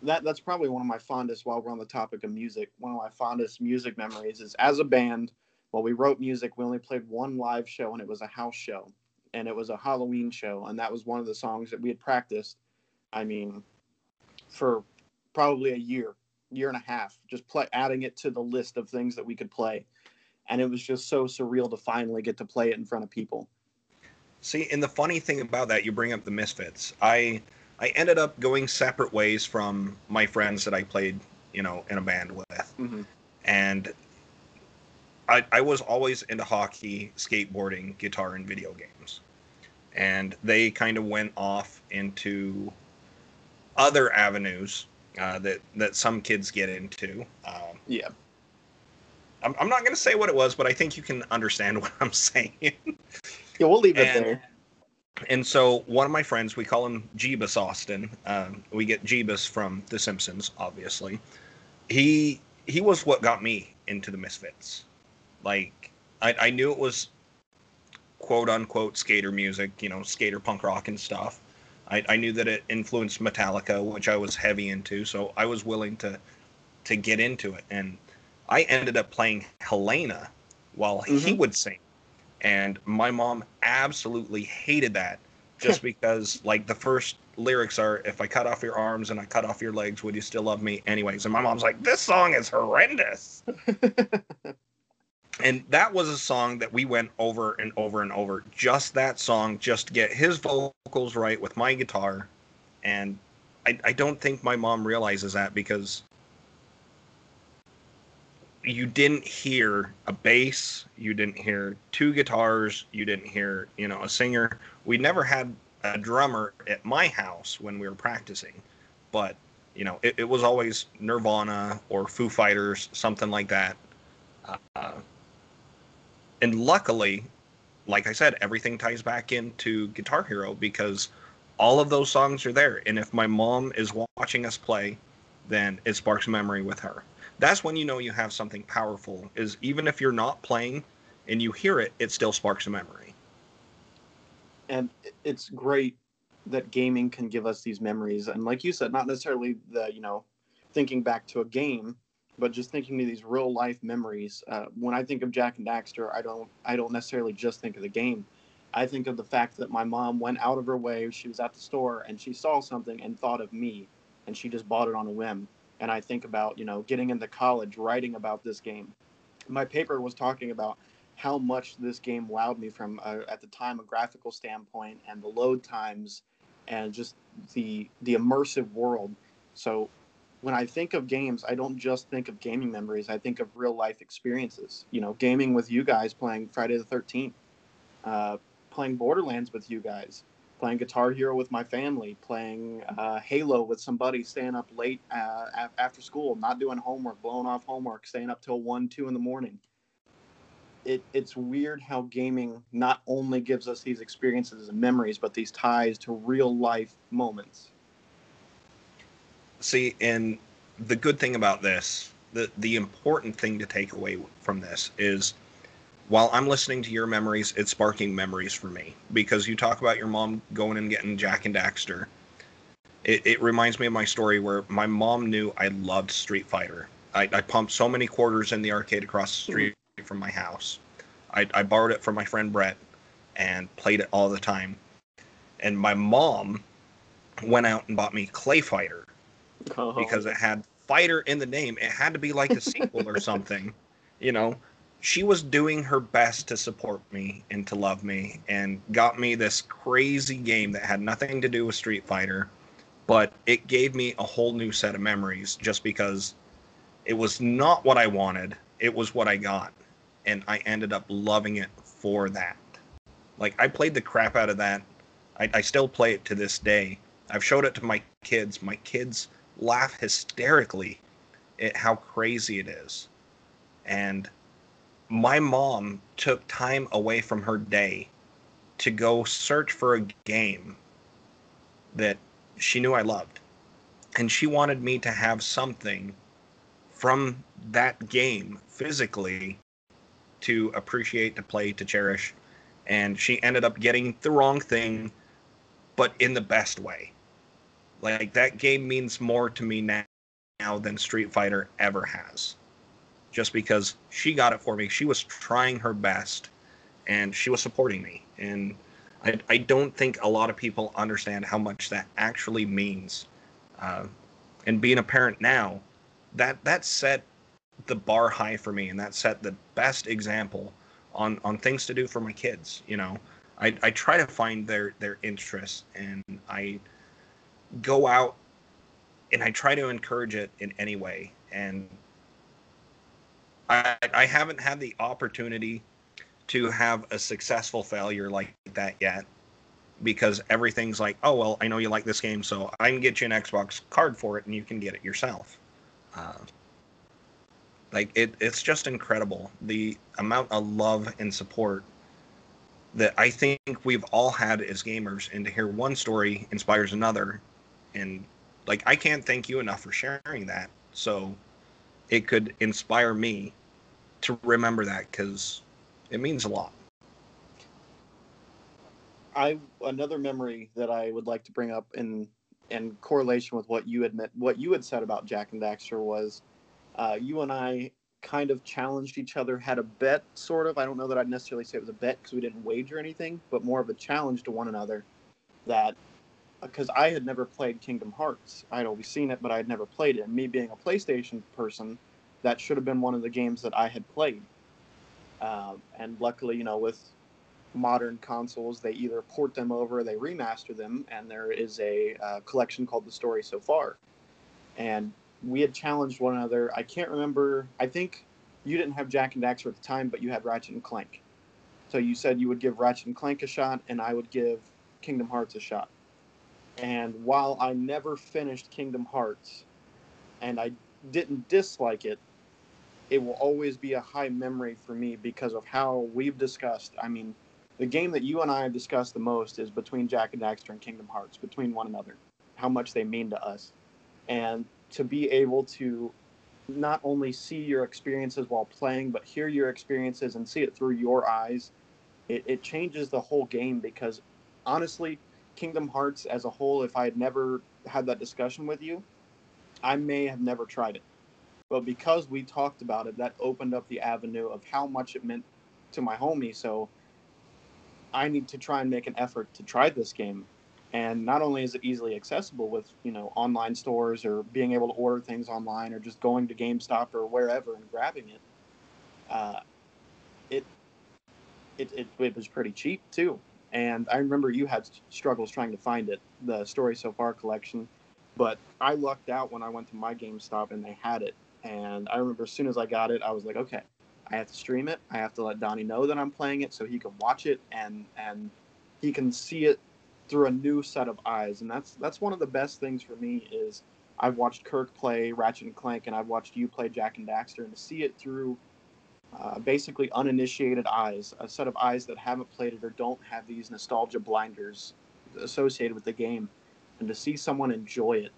that that's probably one of my fondest while we're on the topic of music one of my fondest music memories is as a band while we wrote music we only played one live show and it was a house show and it was a halloween show and that was one of the songs that we had practiced i mean for probably a year year and a half just play adding it to the list of things that we could play and it was just so surreal to finally get to play it in front of people See, and the funny thing about that, you bring up the Misfits. I I ended up going separate ways from my friends that I played, you know, in a band with, mm-hmm. and I I was always into hockey, skateboarding, guitar, and video games, and they kind of went off into other avenues uh, that that some kids get into. Um, yeah. I'm, I'm not going to say what it was, but I think you can understand what I'm saying. Yeah, we'll leave it and, there. And so one of my friends, we call him Jeebus Austin. Um, we get Jeebus from The Simpsons, obviously. He he was what got me into the Misfits. Like I, I knew it was quote unquote skater music, you know, skater punk rock and stuff. I, I knew that it influenced Metallica, which I was heavy into, so I was willing to to get into it. And I ended up playing Helena while mm-hmm. he would sing and my mom absolutely hated that just because like the first lyrics are if i cut off your arms and i cut off your legs would you still love me anyways and my mom's like this song is horrendous and that was a song that we went over and over and over just that song just to get his vocals right with my guitar and I, I don't think my mom realizes that because you didn't hear a bass, you didn't hear two guitars, you didn't hear, you know, a singer. We never had a drummer at my house when we were practicing, but you know, it, it was always Nirvana or Foo Fighters, something like that. Uh, and luckily, like I said, everything ties back into Guitar Hero because all of those songs are there. And if my mom is watching us play, then it sparks memory with her. That's when you know you have something powerful is even if you're not playing and you hear it it still sparks a memory. And it's great that gaming can give us these memories. And like you said not necessarily the you know thinking back to a game but just thinking of these real life memories uh, when i think of Jak and Daxter i don't i don't necessarily just think of the game i think of the fact that my mom went out of her way she was at the store and she saw something and thought of me and she just bought it on a whim and I think about you know getting into college, writing about this game. My paper was talking about how much this game wowed me from uh, at the time a graphical standpoint and the load times and just the the immersive world. So when I think of games, I don't just think of gaming memories. I think of real life experiences. You know, gaming with you guys, playing Friday the Thirteenth, uh, playing Borderlands with you guys, playing Guitar Hero with my family, playing uh, Halo with somebody, staying up late uh, after school, not doing homework, blowing off homework, staying up till one, two in the morning. It, it's weird how gaming not only gives us these experiences and memories, but these ties to real life moments. See, and the good thing about this, the the important thing to take away from this is while I'm listening to your memories, it's sparking memories for me because you talk about your mom going and getting Jak and Daxter. It, it reminds me of my story where my mom knew I loved Street Fighter. I, I pumped so many quarters in the arcade across the street mm-hmm. from my house. I, I borrowed it from my friend Brett and played it all the time. And my mom went out and bought me Clay Fighter oh. because it had fighter in the name. It had to be like a sequel or something, you know she was doing her best to support me and to love me and got me this crazy game that had nothing to do with Street Fighter, but it gave me a whole new set of memories just because it was not what I wanted, it was what I got. And I ended up loving it for that. Like, I played the crap out of that. I, I still play it to this day. I've showed it to my kids. My kids laugh hysterically at how crazy it is. And my mom took time away from her day to go search for a game that she knew I loved. And she wanted me to have something from that game physically to appreciate, to play, to cherish. And she ended up getting the wrong thing, but in the best way. Like that game means more to me now, now than Street Fighter ever has. Just because she got it for me. She was trying her best and she was supporting me. And I, I don't think a lot of people understand how much that actually means. Uh, and being a parent now, that that set the bar high for me, and that set the best example on on things to do for my kids. You know, I, I try to find their their interests, and I go out and I try to encourage it in any way. And I I haven't had the opportunity to have a successful failure like that yet because everything's like, oh well, I know you like this game, so I can get you an Xbox card for it, and you can get it yourself. Uh, like it, it's just incredible the amount of love and support that I think we've all had as gamers, and to hear one story inspires another, and like I can't thank you enough for sharing that. So it could inspire me to remember that because it means a lot. I another memory that I would like to bring up in in correlation with what you admit what you had said about Jak and Daxter was uh, you and I kind of challenged each other, had a bet sort of. I don't know that I'd necessarily say it was a bet because we didn't wager anything, but more of a challenge to one another that because I had never played Kingdom Hearts. I had always seen it, but I had never played it. And me being a PlayStation person, that should have been one of the games that I had played. Uh, and luckily, you know, with modern consoles, they either port them over, they remaster them, and there is a uh, collection called The Story So Far. And we had challenged one another. I can't remember. I think you didn't have Jak and Daxter at the time, but you had Ratchet and Clank. So you said you would give Ratchet and Clank a shot, and I would give Kingdom Hearts a shot. And while I never finished Kingdom Hearts, and I didn't dislike it, it will always be a high memory for me because of how we've discussed. I mean, the game that you and I have discussed the most is between Jak and Daxter and Kingdom Hearts, between one another, how much they mean to us. And to be able to not only see your experiences while playing, but hear your experiences and see it through your eyes, it, it changes the whole game because honestly, Kingdom Hearts as a whole, if I had never had that discussion with you, I may have never tried it. But because we talked about it, that opened up the avenue of how much it meant to my homie. So I need to try and make an effort to try this game. And not only is it easily accessible with you know online stores or being able to order things online or just going to GameStop or wherever and grabbing it, uh, it, it it it was pretty cheap too. And I remember you had struggles trying to find it, the Story So Far collection. But I lucked out when I went to my GameStop and they had it. And I remember as soon as I got it, I was like, okay, I have to stream it. I have to let Donnie know that I'm playing it so he can watch it and and he can see it through a new set of eyes. And that's that's one of the best things for me is I've watched Kirk play Ratchet and Clank and I've watched you play Jak and Daxter and to see it through uh, basically uninitiated eyes, a set of eyes that haven't played it or don't have these nostalgia blinders associated with the game, and to see someone enjoy it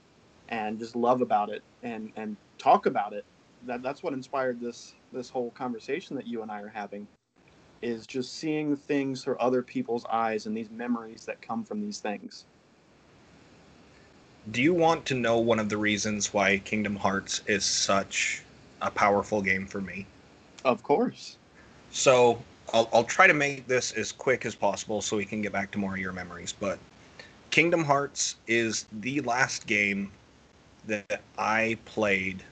and just love about it and and talk about it that that's what inspired this this whole conversation that you and I are having is just seeing things through other people's eyes and these memories that come from these things. Do you want to know one of the reasons why Kingdom Hearts is such a powerful game for me? Of course. So I'll, I'll try to make this as quick as possible so we can get back to more of your memories. But Kingdom Hearts is the last game that I played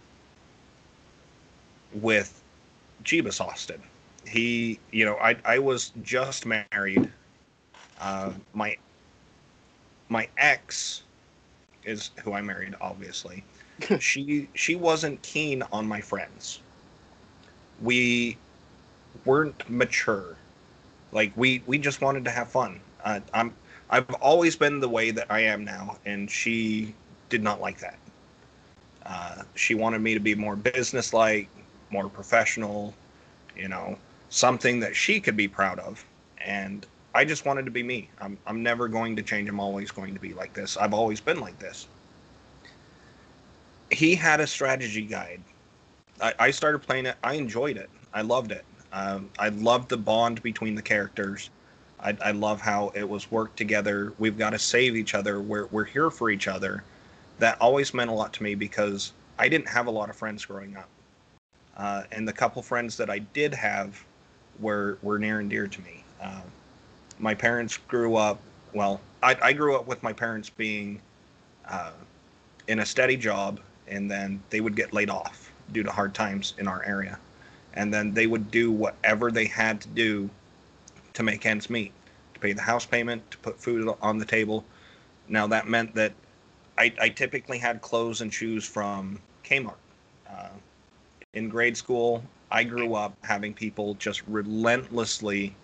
with Jeebus Austin. He, you know, I I was just married. Uh, my my ex is who I married, obviously. she she wasn't keen on my friends. We weren't mature. Like we we just wanted to have fun. Uh, I'm I've always been the way that I am now, and she did not like that. Uh, she wanted me to be more businesslike, more professional, you know, something that she could be proud of. And I just wanted to be me. I'm, I'm never going to change. I'm always going to be like this. I've always been like this. He had a strategy guide. I, I started playing it. I enjoyed it. I loved it. Um, I loved the bond between the characters. I, I love how it was worked together. We've got to save each other. We're, we're here for each other. that always meant a lot to me because I didn't have a lot of friends growing up. Uh, and the couple friends that I did have were, were near and dear to me. Uh, my parents grew up, well, I, I, grew up with my parents being uh, in a steady job, and then they would get laid off due to hard times in our area. And then they would do whatever they had to do to make ends meet, to pay the house payment, to put food on the table. Now, that meant that I, I typically had clothes and shoes from Kmart. Uh, in grade school, I grew up having people just relentlessly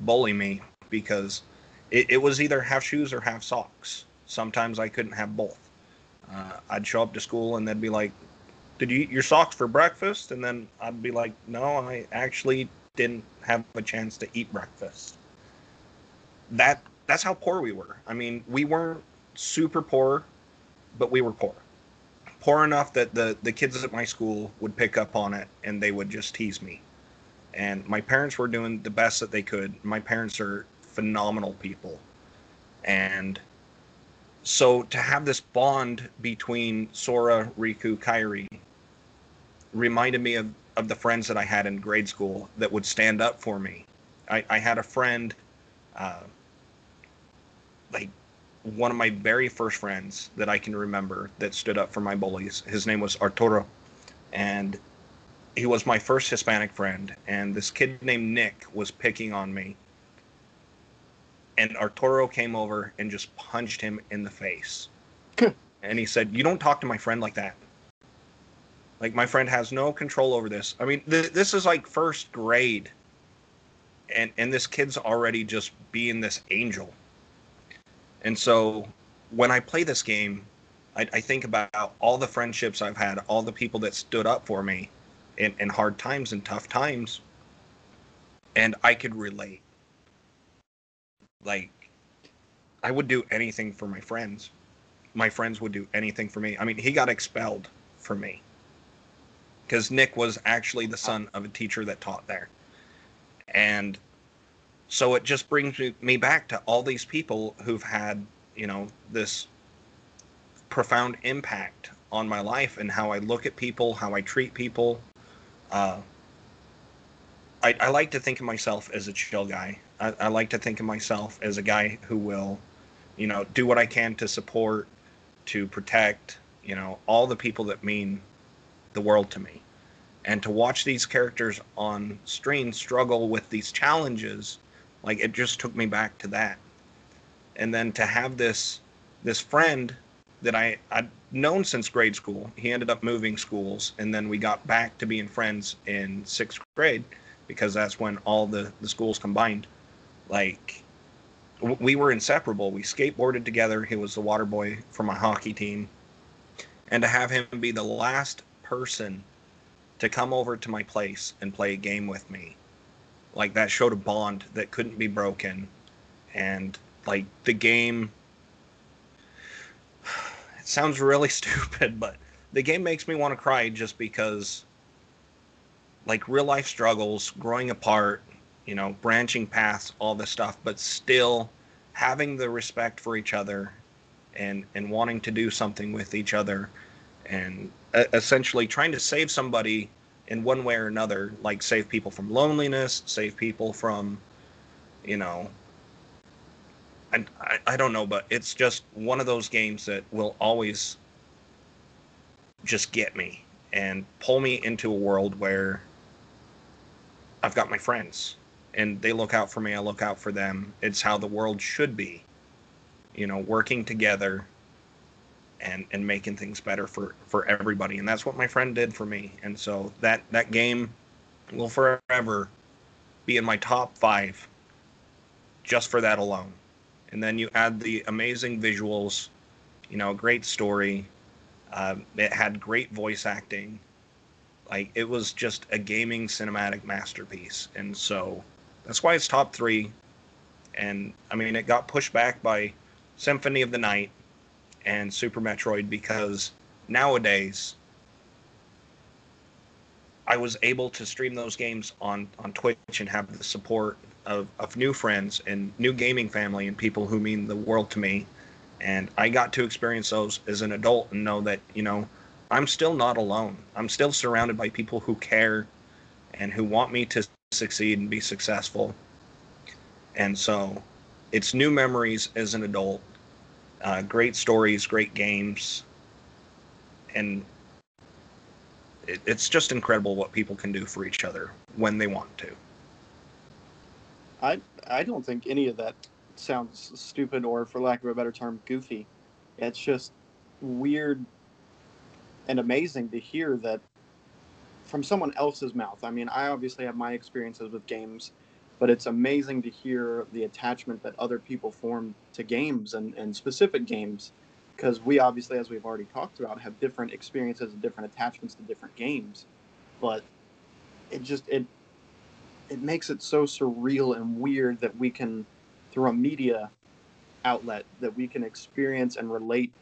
bully me because it, it was either half shoes or half socks. Sometimes I couldn't have both. Uh, I'd show up to school and they'd be like, "Did you eat your socks for breakfast?" And then I'd be like, "No, I actually didn't have a chance to eat breakfast." That that's how poor we were. I mean, we weren't super poor, but we were poor. Poor enough that the the kids at my school would pick up on it and they would just tease me. And my parents were doing the best that they could. My parents are phenomenal people. And so to have this bond between Sora, Riku, Kairi reminded me of, of the friends that I had in grade school that would stand up for me. I, I had a friend, uh, like one of my very first friends that I can remember that stood up for my bullies. His name was Arturo. And he was my first Hispanic friend. And this kid named Nick was picking on me and Arturo came over and just punched him in the face. and he said, "You don't talk to my friend like that. Like my friend has no control over this. I mean, th- this is like first grade, and and this kid's already just being this angel. And so when I play this game, I, I think about all the friendships I've had, all the people that stood up for me in, in hard times and tough times, and I could relate like I would do anything for my friends. My friends would do anything for me. I mean, he got expelled for me because Nick was actually the son of a teacher that taught there. And so it just brings me back to all these people who've had, you know, this profound impact on my life and how I look at people, how I treat people. Uh, I, I like to think of myself as a chill guy. I, I like to think of myself as a guy who will, you know, do what I can to support, to protect, you know, all the people that mean the world to me. And to watch these characters on screen struggle with these challenges, like it just took me back to that. And then to have this this friend that I I'd known since grade school. He ended up moving schools, and then we got back to being friends in sixth grade because that's when all the the schools combined. Like we were inseparable. We skateboarded together. He was the water boy for my hockey team. And to have him be the last person to come over to my place and play a game with me, like that showed a bond that couldn't be broken. And like the game, it sounds really stupid, but the game makes me want to cry just because, like, real life struggles, growing apart, you know, branching paths, all this stuff, but still having the respect for each other and and wanting to do something with each other and uh, essentially trying to save somebody in one way or another, like save people from loneliness, save people from, you know, I, I, I don't know, but it's just one of those games that will always just get me and pull me into a world where I've got my friends and they look out for me, I look out for them. It's how the world should be. You know, working together and and making things better for for everybody. And that's what my friend did for me. And so that that game will forever be in my top 5 just for that alone. And then you add the amazing visuals, you know, a great story. Uh, it had great voice acting. Like it was just a gaming cinematic masterpiece. And so that's why it's top three. And I mean, it got pushed back by Symphony of the Night and Super Metroid because nowadays I was able to stream those games on, on Twitch and have the support of, of new friends and new gaming family and people who mean the world to me. And I got to experience those as an adult and know that, you know, I'm still not alone. I'm still surrounded by people who care and who want me to succeed and be successful. And so it's new memories as an adult, uh, great stories, great games. And it, it's just incredible what people can do for each other when they want to. I I don't think any of that sounds stupid or, for lack of a better term, goofy. It's just weird and amazing to hear that from someone else's mouth. I mean, I obviously have my experiences with games, but it's amazing to hear the attachment that other people form to games and, and specific games because we obviously, as we've already talked about, have different experiences and different attachments to different games. But it just it it makes it so surreal and weird that we can through a media outlet that we can experience and relate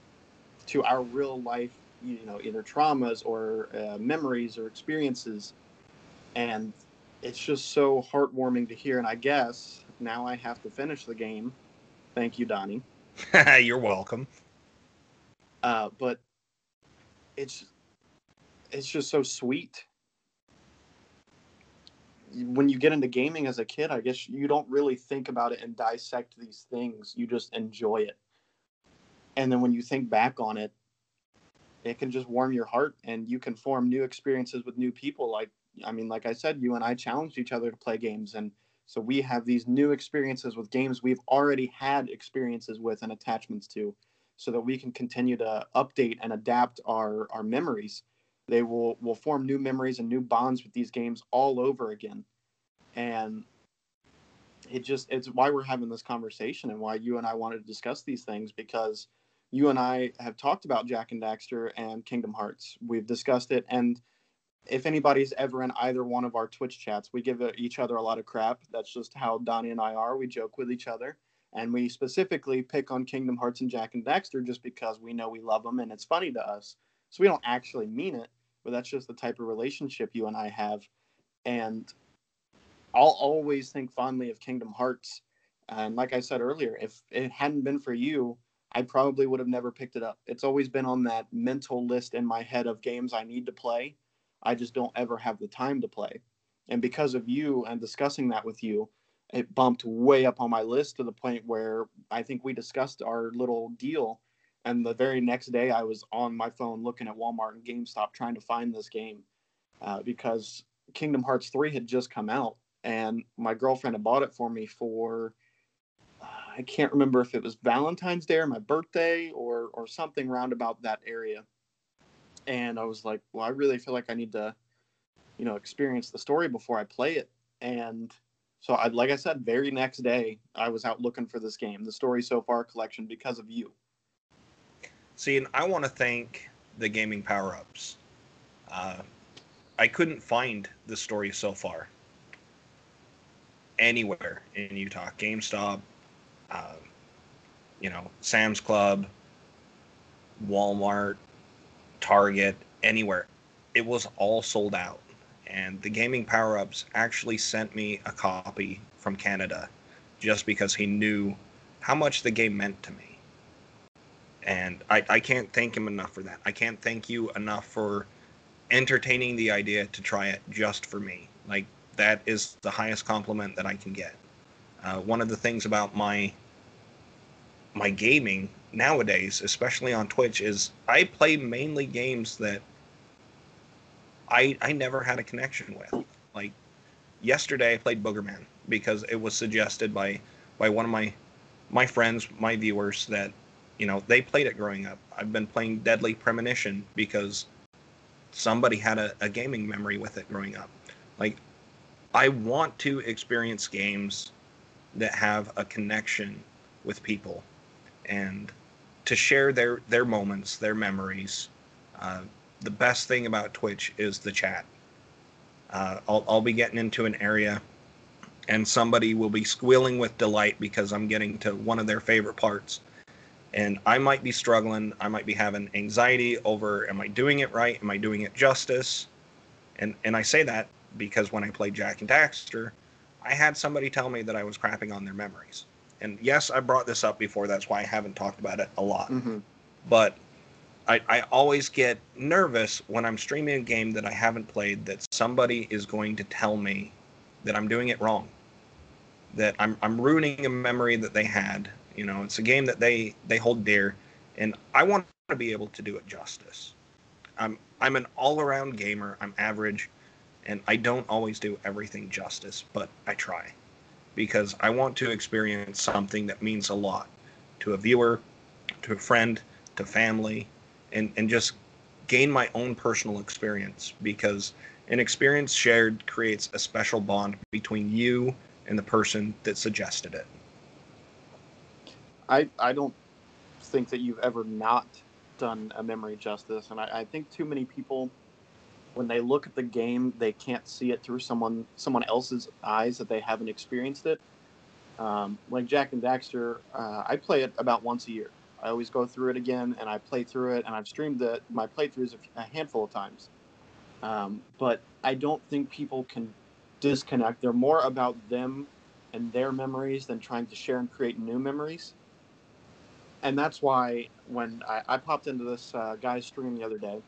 to our real life you know either traumas or uh, memories or experiences. And it's just so heartwarming to hear. And i guess now i have to finish the game. Thank you donnie. You're welcome. Uh, but it's it's just so sweet. When you get into gaming as a kid, I guess you don't really think about it and dissect these things. You just enjoy it. And then when you think back on it, it can just warm your heart and you can form new experiences with new people. Like, I mean, like I said, you and I challenged each other to play games. And so we have these new experiences with games we've already had experiences with and attachments to so that we can continue to update and adapt our, our memories they will will form new memories and new bonds with these games all over again and it just it's why we're having this conversation and why you and I wanted to discuss these things because you and I have talked about Jak and Daxter and Kingdom Hearts. We've discussed it and if anybody's ever in either one of our Twitch chats, we give each other a lot of crap. That's just how Donnie and I are. We joke with each other and we specifically pick on Kingdom Hearts and Jak and Daxter just because we know we love them and it's funny to us. So we don't actually mean it, but that's just the type of relationship you and I have. And I'll always think fondly of Kingdom Hearts. And like I said earlier, if it hadn't been for you, I probably would have never picked it up. It's always been on that mental list in my head of games I need to play. I just don't ever have the time to play. And because of you and discussing that with you, it bumped way up on my list to the point where I think we discussed our little deal and the very next day, I was on my phone looking at Walmart and GameStop trying to find this game uh, because Kingdom Hearts 3 had just come out. And my girlfriend had bought it for me for, I can't remember if it was Valentine's Day or my birthday or, or something round about that area. And I was like, well, I really feel like I need to, you know, experience the story before I play it. And so, I, like I said, very next day, I was out looking for this game, the Story So Far collection, because of you. See, and I want to thank the gaming power ups. Uh, I couldn't find the story so far anywhere in Utah. GameStop, uh, you know, Sam's Club, Walmart, Target, anywhere. It was all sold out. And the gaming power ups actually sent me a copy from Canada just because he knew how much the game meant to me and I, I can't thank him enough for that. I can't thank you enough for entertaining the idea to try it just for me. Like that is the highest compliment that I can get. Uh, one of the things about my my gaming nowadays, especially on Twitch, is I play mainly games that I I never had a connection with. Like yesterday, I played Boogerman because it was suggested by by one of my my friends, my viewers, that you know, they played it growing up. I've been playing Deadly Premonition because somebody had a, a gaming memory with it growing up. Like, I want to experience games that have a connection with people and to share their their moments, their memories. Uh, the best thing about Twitch is the chat. Uh, I'll, I'll be getting into an area and somebody will be squealing with delight because I'm getting to one of their favorite parts and I might be struggling. I might be having anxiety over am I doing it right? Am I doing it justice? And and I say that because when I played Jak and Daxter, I had somebody tell me that I was crapping on their memories. And yes, I brought this up before. That's why I haven't talked about it a lot. Mm-hmm. But I, I always get nervous when I'm streaming a game that I haven't played that somebody is going to tell me that I'm doing it wrong. That I'm I'm ruining a memory that they had. You know, it's a game that they they hold dear, and I want to be able to do it justice. I'm I'm an all-around gamer. I'm average, and I don't always do everything justice, but I try because I want to experience something that means a lot to a viewer, to a friend, to family, and, and just gain my own personal experience because an experience shared creates a special bond between you and the person that suggested it. I I don't think that you've ever not done a memory justice, and I, I think too many people when they look at the game, they can't see it through someone someone else's eyes that they haven't experienced it. Um, like Jak and Daxter, uh, I play it about once a year. I always go through it again, and I play through it, and I've streamed my playthroughs a, a handful of times. Um, but I don't think people can disconnect. They're more about them and their memories than trying to share and create new memories. And that's why when I, I popped into this uh, guy's stream the other day,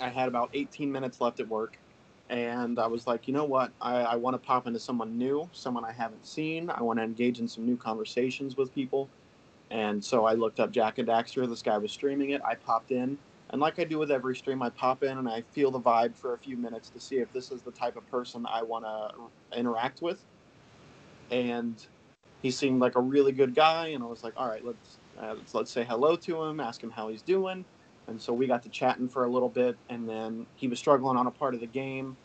I had about 18 minutes left at work. And I was like, you know what? I, I want to pop into someone new, someone I haven't seen. I want to engage in some new conversations with people. And so I looked up Jak and Daxter. This guy was streaming it. I popped in. And like I do with every stream, I pop in and I feel the vibe for a few minutes to see if this is the type of person I want to interact with. And he seemed like a really good guy. And I was like, all right, let's, uh, let's, let's say hello to him, ask him how he's doing. And so we got to chatting for a little bit. And then he was struggling on a part of the game.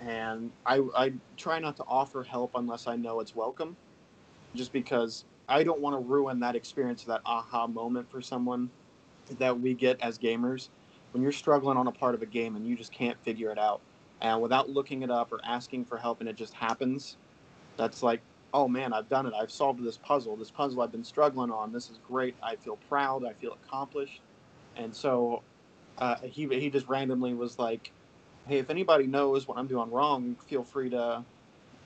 And I, I try not to offer help unless I know it's welcome, just because I don't want to ruin that experience, that aha moment for someone that we get as gamers when you're struggling on a part of a game and you just can't figure it out. And without looking it up or asking for help and it just happens, that's like, oh man, I've done it. I've solved this puzzle. This puzzle I've been struggling on. This is great. I feel proud. I feel accomplished. And so uh, he, he just randomly was like, hey, if anybody knows what I'm doing wrong, feel free to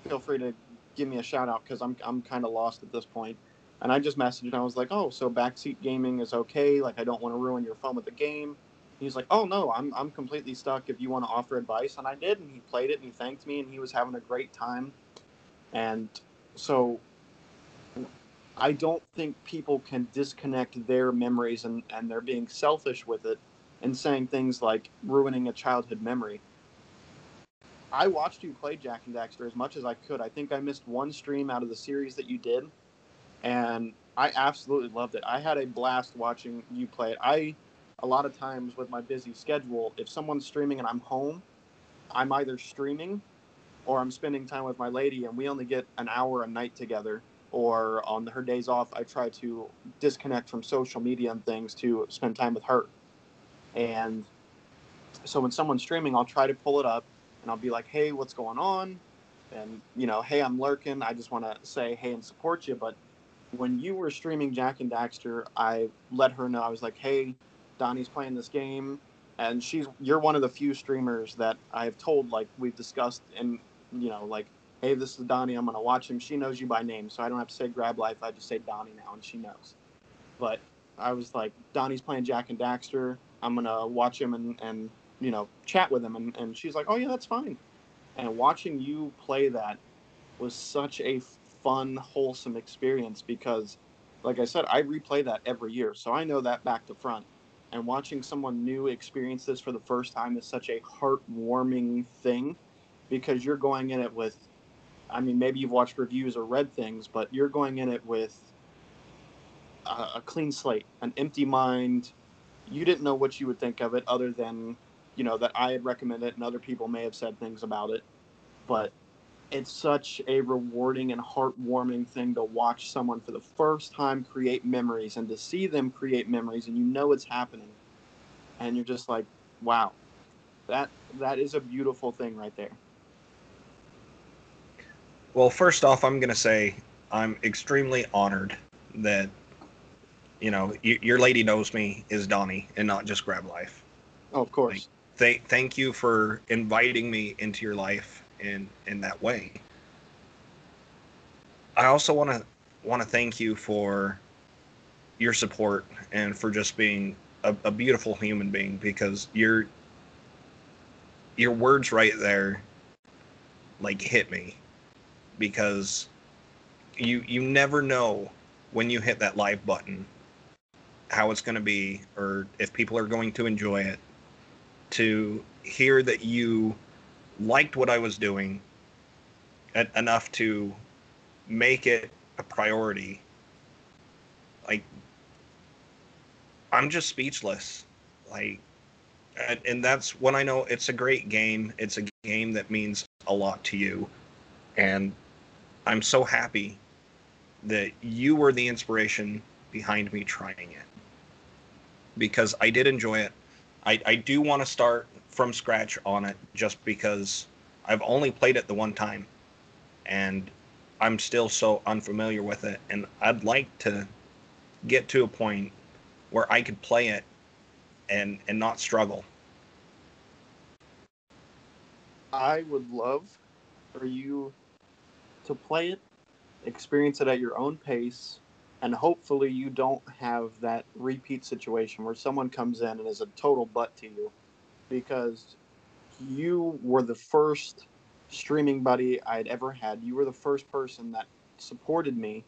feel free to give me a shout out because I'm, I'm kind of lost at this point. And I just messaged and I was like, oh, so backseat gaming is okay. Like, I don't want to ruin your fun with the game. He's like, oh, no, I'm, I'm completely stuck if you want to offer advice. And I did. And he played it and he thanked me and he was having a great time. And so I don't think people can disconnect their memories and, and they're being selfish with it and saying things like ruining a childhood memory. I watched you play Jak and Daxter as much as I could. I think I missed one stream out of the series that you did and I absolutely loved it. I had a blast watching you play it. I, a lot of times with my busy schedule, if someone's streaming and I'm home, I'm either streaming or I'm spending time with my lady, and we only get an hour a night together. Or on her days off, I try to disconnect from social media and things to spend time with her. And so when someone's streaming, I'll try to pull it up and I'll be like, hey, what's going on? And, you know, hey, I'm lurking. I just want to say hey and support you. But when you were streaming Jak and Daxter, I let her know I was like, "Hey, Donnie's playing this game," and she's you're one of the few streamers that I have told like we've discussed and you know like, "Hey, this is Donnie. I'm gonna watch him." She knows you by name, so I don't have to say Grab Life. I just say Donnie now, and she knows. But I was like, "Donnie's playing Jak and Daxter. I'm gonna watch him and and you know chat with him," and and she's like, "Oh yeah, that's fine." And watching you play that was such a fun, wholesome experience because, like I said, I replay that every year, so I know that back to front. And watching someone new experience this for the first time is such a heartwarming thing because you're going in it with, I mean, maybe you've watched reviews or read things, but you're going in it with a, a clean slate, an empty mind. You didn't know what you would think of it other than, you know, that I had recommended it and other people may have said things about it. But it's such a rewarding and heartwarming thing to watch someone for the first time create memories and to see them create memories and you know it's happening and you're just like wow that that is a beautiful thing right there well first off i'm going to say i'm extremely honored that you know y- your lady knows me is donnie and not just grab life. Oh, of course. Like, th- thank you for inviting me into your life in in that way. I also want to want to thank you for your support and for just being a, a beautiful human being because your your words right there like hit me because you you never know when you hit that live button how it's going to be or if people are going to enjoy it. To hear that you liked what I was doing enough to make it a priority like i'm just speechless. Like and, that's when i know it's a great game. It's a game that means a lot to you. And i'm so happy that you were the inspiration behind me trying it. Because i did enjoy it. I, I do want to start from scratch on it just because i've only played it the one time. And I'm still so unfamiliar with it, and I'd like to get to a point where I could play it and and not struggle. I would love for you to play it, experience it at your own pace, and hopefully you don't have that repeat situation where someone comes in and is a total butt to you because you were the first streaming buddy I'd ever had. You were the first person that supported me,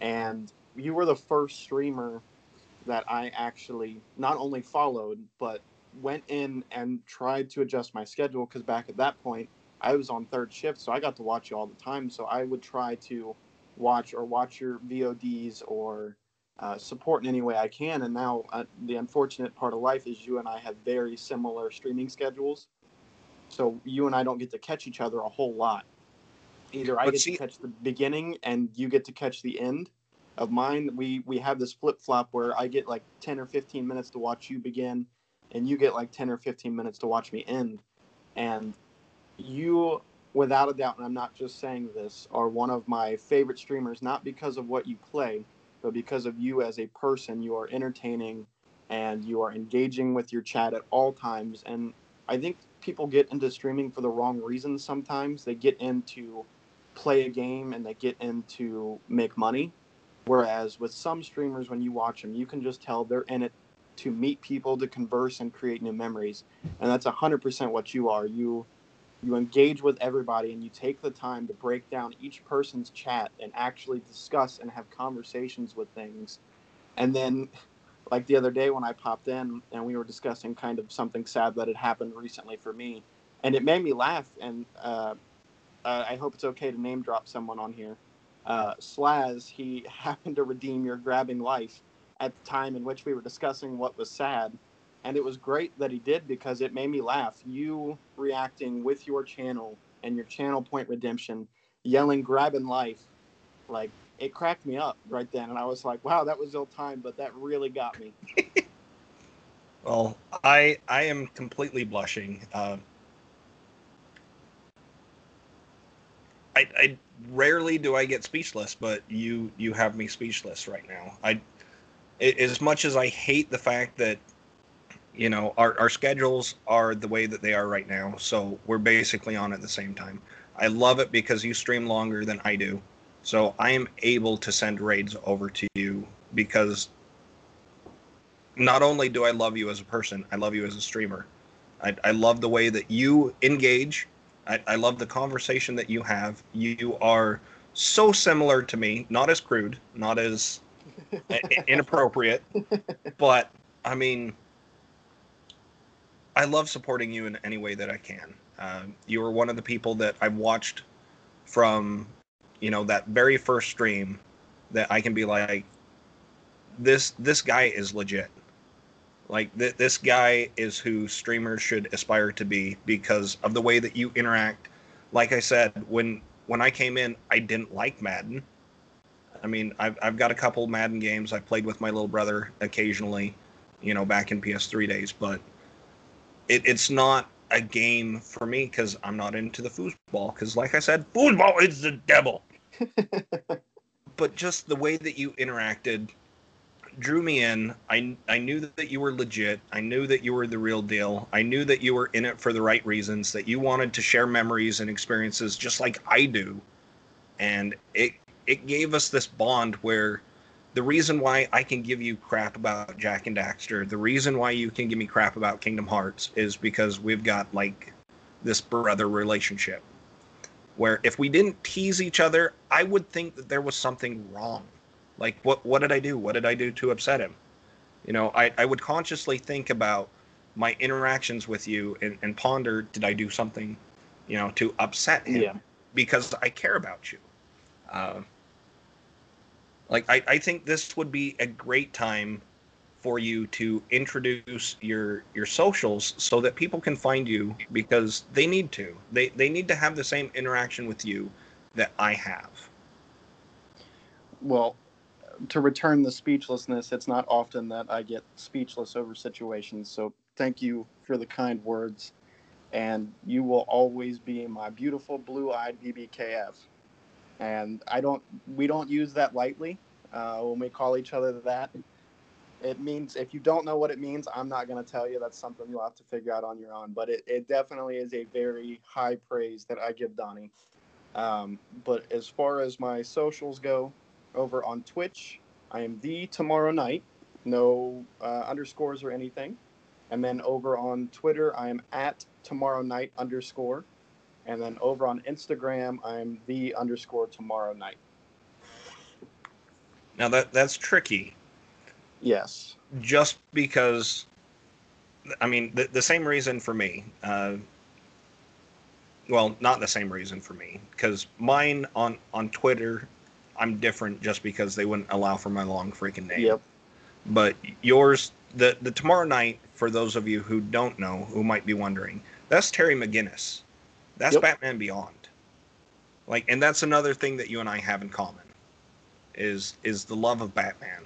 and you were the first streamer that I actually not only followed, but went in and tried to adjust my schedule because back at that point, I was on third shift, so I got to watch you all the time. So I would try to watch or watch your VODs or uh, support in any way I can. And now uh, the unfortunate part of life is you and I have very similar streaming schedules. So you and I don't get to catch each other a whole lot. Either I but get see, to catch the beginning and you get to catch the end of mine. We we have this flip flop where I get like ten or fifteen minutes to watch you begin, and you get like ten or fifteen minutes to watch me end. And you, without a doubt, and I'm not just saying this, are one of my favorite streamers. Not because of what you play, but because of you as a person. You are entertaining, and you are engaging with your chat at all times. And I think people get into streaming for the wrong reasons sometimes. They get into play a game and they get into make money. Whereas with some streamers, when you watch them, you can just tell they're in it to meet people, to converse, and create new memories. And that's 100% what you are. You you engage with everybody and you take the time to break down each person's chat and actually discuss and have conversations with things. And then like the other day when I popped in and we were discussing kind of something sad that had happened recently for me, and it made me laugh. And uh, uh, I hope it's okay to name drop someone on here. Uh, Slaz, he happened to redeem your grabbing life at the time in which we were discussing what was sad. And it was great that he did because it made me laugh. You reacting with your channel and your channel point redemption, yelling grabbing life, like it cracked me up right then, and I was like, "Wow, that was ill time," but that really got me. well, I I am completely blushing. Uh, I, I rarely do I get speechless, but you you have me speechless right now. I as much as I hate the fact that you know our, our schedules are the way that they are right now, so we're basically on at the same time. I love it because you stream longer than I do. So I am able to send raids over to you because not only do I love you as a person, I love you as a streamer. I, I love the way that you engage. I, I love the conversation that you have. You are so similar to me, not as crude, not as inappropriate, but I mean, I love supporting you in any way that I can. Uh, you are one of the people that I've watched from you know that very first stream that I can be like this this guy is legit. Like th- this guy is who streamers should aspire to be because of the way that you interact. Like I said, when when I came in, I didn't like Madden. I mean, I've I've got a couple Madden games I played with my little brother occasionally, you know, back in PS3 days, but it, it's not a game for me because I'm not into the foosball. Because, like I said, foosball is the devil. but just the way that you interacted drew me in. I I knew that you were legit. I knew that you were the real deal. I knew that you were in it for the right reasons. That you wanted to share memories and experiences just like I do. And it it gave us this bond where the reason why I can give you crap about Jak and Daxter, the reason why you can give me crap about Kingdom Hearts is because we've got like this brother relationship. Where if we didn't tease each other, I would think that there was something wrong. Like what what did I do? What did I do to upset him? You know, I, I would consciously think about my interactions with you and, and ponder did I do something, you know, to upset him? Yeah. Because I care about you. Uh, like I, I think this would be a great time for you to introduce your your socials so that people can find you because they need to. They they need to have the same interaction with you that I have. Well, to return the speechlessness, it's not often that I get speechless over situations. So thank you for the kind words. And you will always be my beautiful blue eyed BBKF. And I don't, we don't use that lightly uh, when we call each other that. It means, if you don't know what it means, I'm not going to tell you. That's something you'll have to figure out on your own. But it, it definitely is a very high praise that I give Donnie. Um, but as far as my socials go, over on Twitch, I am the Tomorrow Night, no uh, underscores or anything. And then over on Twitter, I am at Tomorrow Night underscore. And then over on Instagram, I'm the underscore Tomorrow Night. Now that that's tricky. Yes. Just because, I mean, the, the same reason for me. Uh, well, not the same reason for me, because mine on on Twitter I'm different just because they wouldn't allow for my long freaking name. Yep. But yours, the the tomorrow night, for those of you who don't know, who might be wondering, that's Terry McGinnis. That's yep. Batman Beyond. Like, and that's another thing that you and I have in common, is is the love of Batman.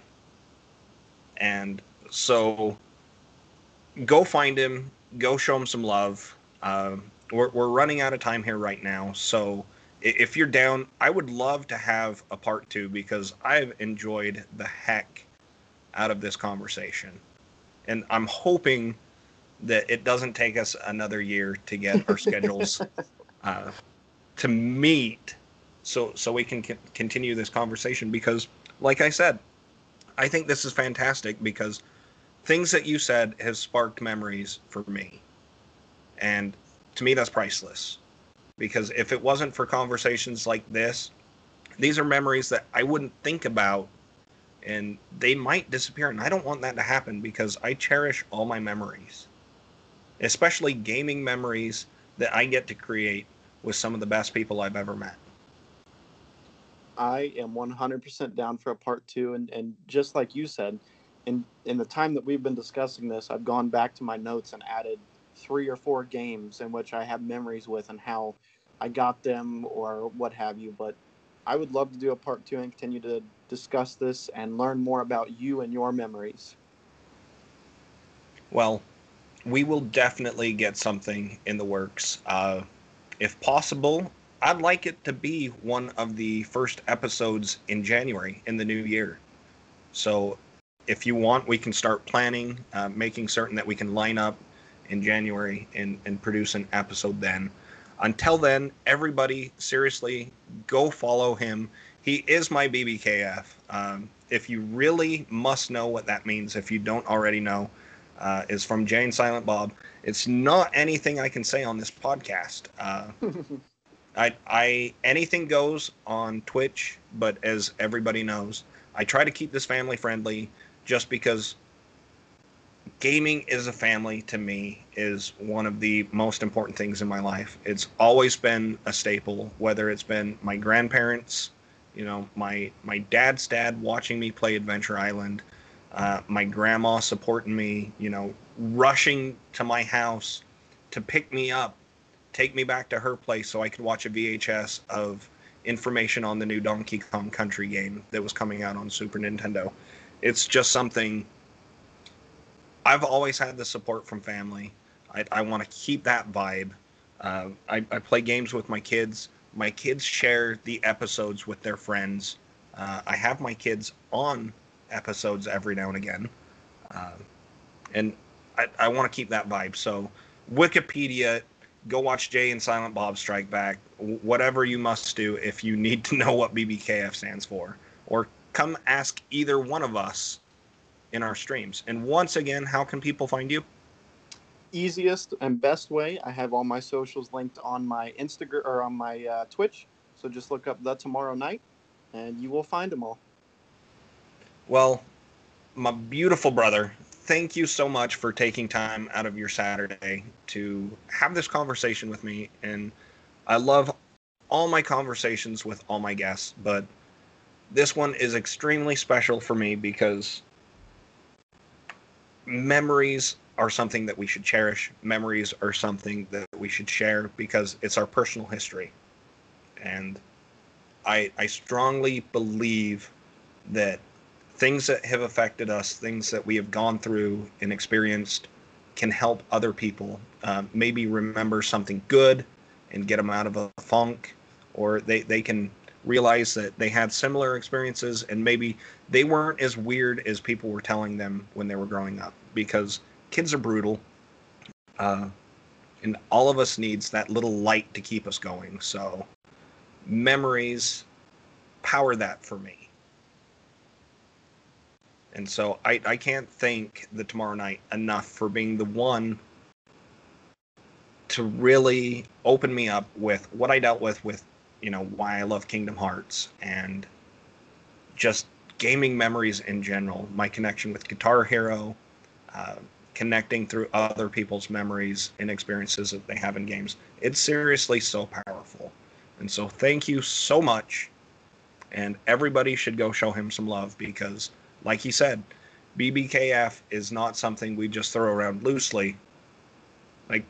And so, go find him. Go show him some love. Uh, we're we're running out of time here right now, so if you're down, I would love to have a part two because I've enjoyed the heck out of this conversation. And I'm hoping that it doesn't take us another year to get our schedules uh, to meet so so we can c- continue this conversation because like I said, I think this is fantastic because things that you said have sparked memories for me. And to me that's priceless because if it wasn't for conversations like this, these are memories that I wouldn't think about and they might disappear. And I don't want that to happen because I cherish all my memories, especially gaming memories that I get to create with some of the best people I've ever met. I am 100% down for a part two. And, and just like you said, in, in the time that we've been discussing this, I've gone back to my notes and added three or four games in which I have memories with and how I got them or what have you. But I would love to do a part two and continue to discuss this and learn more about you and your memories. Well, we will definitely get something in the works. Uh, if possible, I'd like it to be one of the first episodes in January in the new year. So if you want, we can start planning, uh, making certain that we can line up in January and, and produce an episode then. Until then, everybody, seriously, go follow him. He is my BBKF. Um, if you really must know what that means, if you don't already know, uh, is from Jay and Silent Bob. It's not anything I can say on this podcast. Uh, I, I anything goes on Twitch, but as everybody knows, I try to keep this family friendly, just because gaming is a family to me is one of the most important things in my life. It's always been a staple, whether it's been my grandparents, you know, my my dad's dad watching me play Adventure Island, uh, my grandma supporting me, you know, rushing to my house to pick me up, take me back to her place so I could watch a VHS of information on the new Donkey Kong Country game that was coming out on Super Nintendo. It's just something I've always had the support from family. I, I want to keep that vibe. Uh, I, I, play games with my kids. My kids share the episodes with their friends. Uh, I have my kids on episodes every now and again. Uh, and I, I want to keep that vibe. So, Wikipedia, go watch Jay and Silent Bob Strike Back. Whatever you must do if you need to know what BBKF stands for, or come ask either one of us in our streams. And once again, how can people find you? Easiest and best way. I have all my socials linked on my Instagram or on my uh, Twitch. So just look up the tomorrow night, and you will find them all. Well, my beautiful brother, thank you so much for taking time out of your Saturday to have this conversation with me. And I love all my conversations with all my guests, but this one is extremely special for me because memories are something that we should cherish. Memories are something that we should share because it's our personal history. And I I strongly believe that things that have affected us, things that we have gone through and experienced, can help other people. Uh, maybe remember something good and get them out of a funk, or they, they can realize that they had similar experiences and maybe they weren't as weird as people were telling them when they were growing up because kids are brutal uh, and all of us needs that little light to keep us going so memories power that for me and so I, I can't thank the tomorrow night enough for being the one to really open me up with what I dealt with with you know why I love Kingdom Hearts and just gaming memories in general. My connection with Guitar Hero, uh, connecting through other people's memories and experiences that they have in games. It's seriously so powerful. And so thank you so much. And everybody should go show him some love because, like he said, BBKF is not something we just throw around loosely. Like,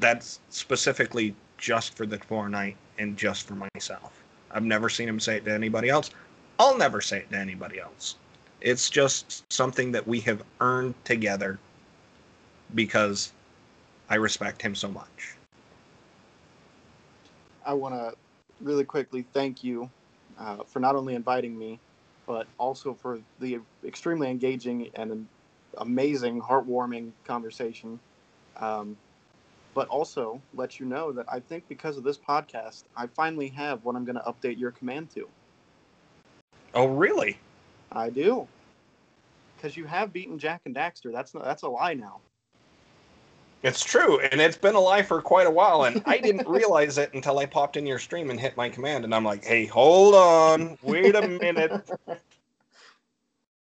that's specifically just for the tomorrow night and just for myself. I've never seen him say it to anybody else. I'll never say it to anybody else. It's just something that we have earned together because I respect him so much. I want to really quickly thank you uh, for not only inviting me, but also for the extremely engaging and amazing, heartwarming conversation. Um, but also let you know that I think because of this podcast, I finally have what I'm going to update your command to. Oh, really? I do. Because you have beaten Jak and Daxter. That's not, that's a lie now. It's true, and it's been alive for quite a while, and I didn't realize it until I popped in your stream and hit my command, and I'm like, "Hey, hold on, wait a minute."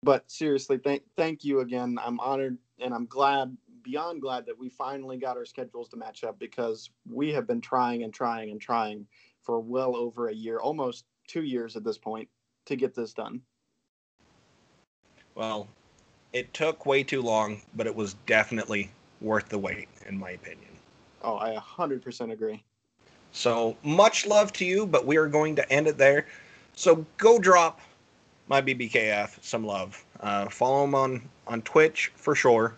but seriously, thank thank you again. I'm honored, and I'm glad beyond glad that we finally got our schedules to match up because we have been trying and trying and trying for well over a year, almost two years at this point, to get this done. Well, it took way too long, but it was definitely worth the wait, in my opinion. Oh, I 100% agree. So much love to you, but we are going to end it there. So go drop my BBKF some love. Uh, follow him on on Twitch for sure.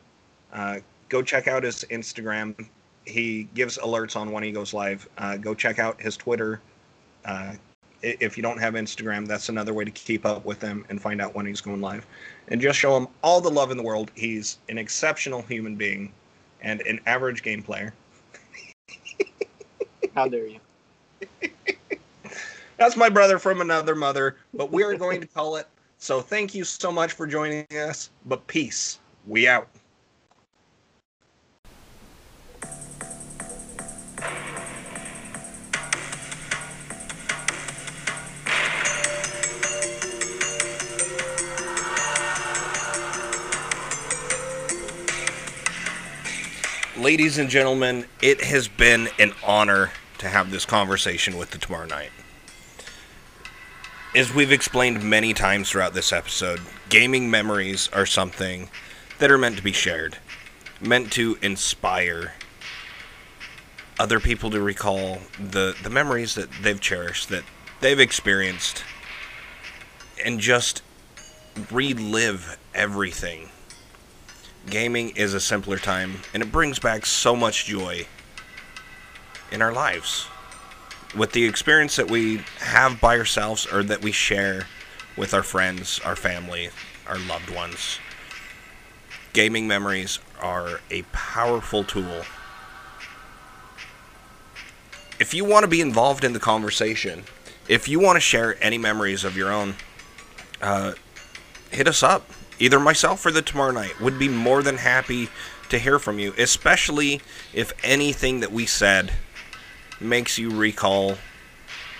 Uh, go check out his Instagram. He gives alerts on when he goes live. Uh, go check out his Twitter. Uh, if you don't have Instagram, that's another way to keep up with him and find out when he's going live. And just show him all the love in the world. He's an exceptional human being and an average game player. How dare you? That's my brother from another mother, but we're going to call it. So thank you so much for joining us. But peace. We out. Ladies and gentlemen, it has been an honor to have this conversation with the Tomorrow Night. As we've explained many times throughout this episode, gaming memories are something that are meant to be shared, meant to inspire other people to recall the, the memories that they've cherished, that they've experienced, and just relive everything gaming is a simpler time, and it brings back so much joy in our lives. With the experience that we have by ourselves or that we share with our friends, our family, our loved ones, gaming memories are a powerful tool if you want to be involved in the conversation, if you want to share any memories of your own, uh, hit us up. Either myself or the tomorrow night would be more than happy to hear from you, especially if anything that we said makes you recall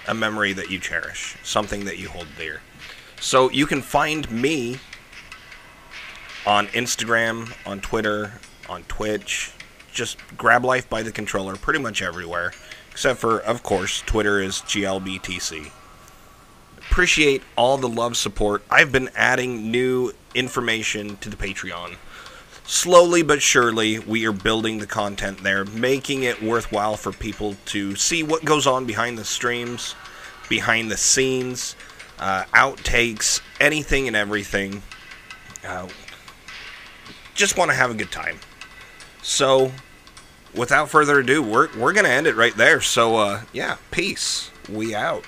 a memory that you cherish, something that you hold dear. So you can find me on Instagram, on Twitter, on Twitch. Just grab life by the controller pretty much everywhere, except for, of course, Twitter is GLBTC. Appreciate all the love support. I've been adding new information to the Patreon. Slowly but surely, we are building the content there, making it worthwhile for people to see what goes on behind the streams, behind the scenes, uh, outtakes, anything and everything. Uh, just want to have a good time. So, without further ado, we're, we're going to end it right there. So, uh, yeah, peace. We out.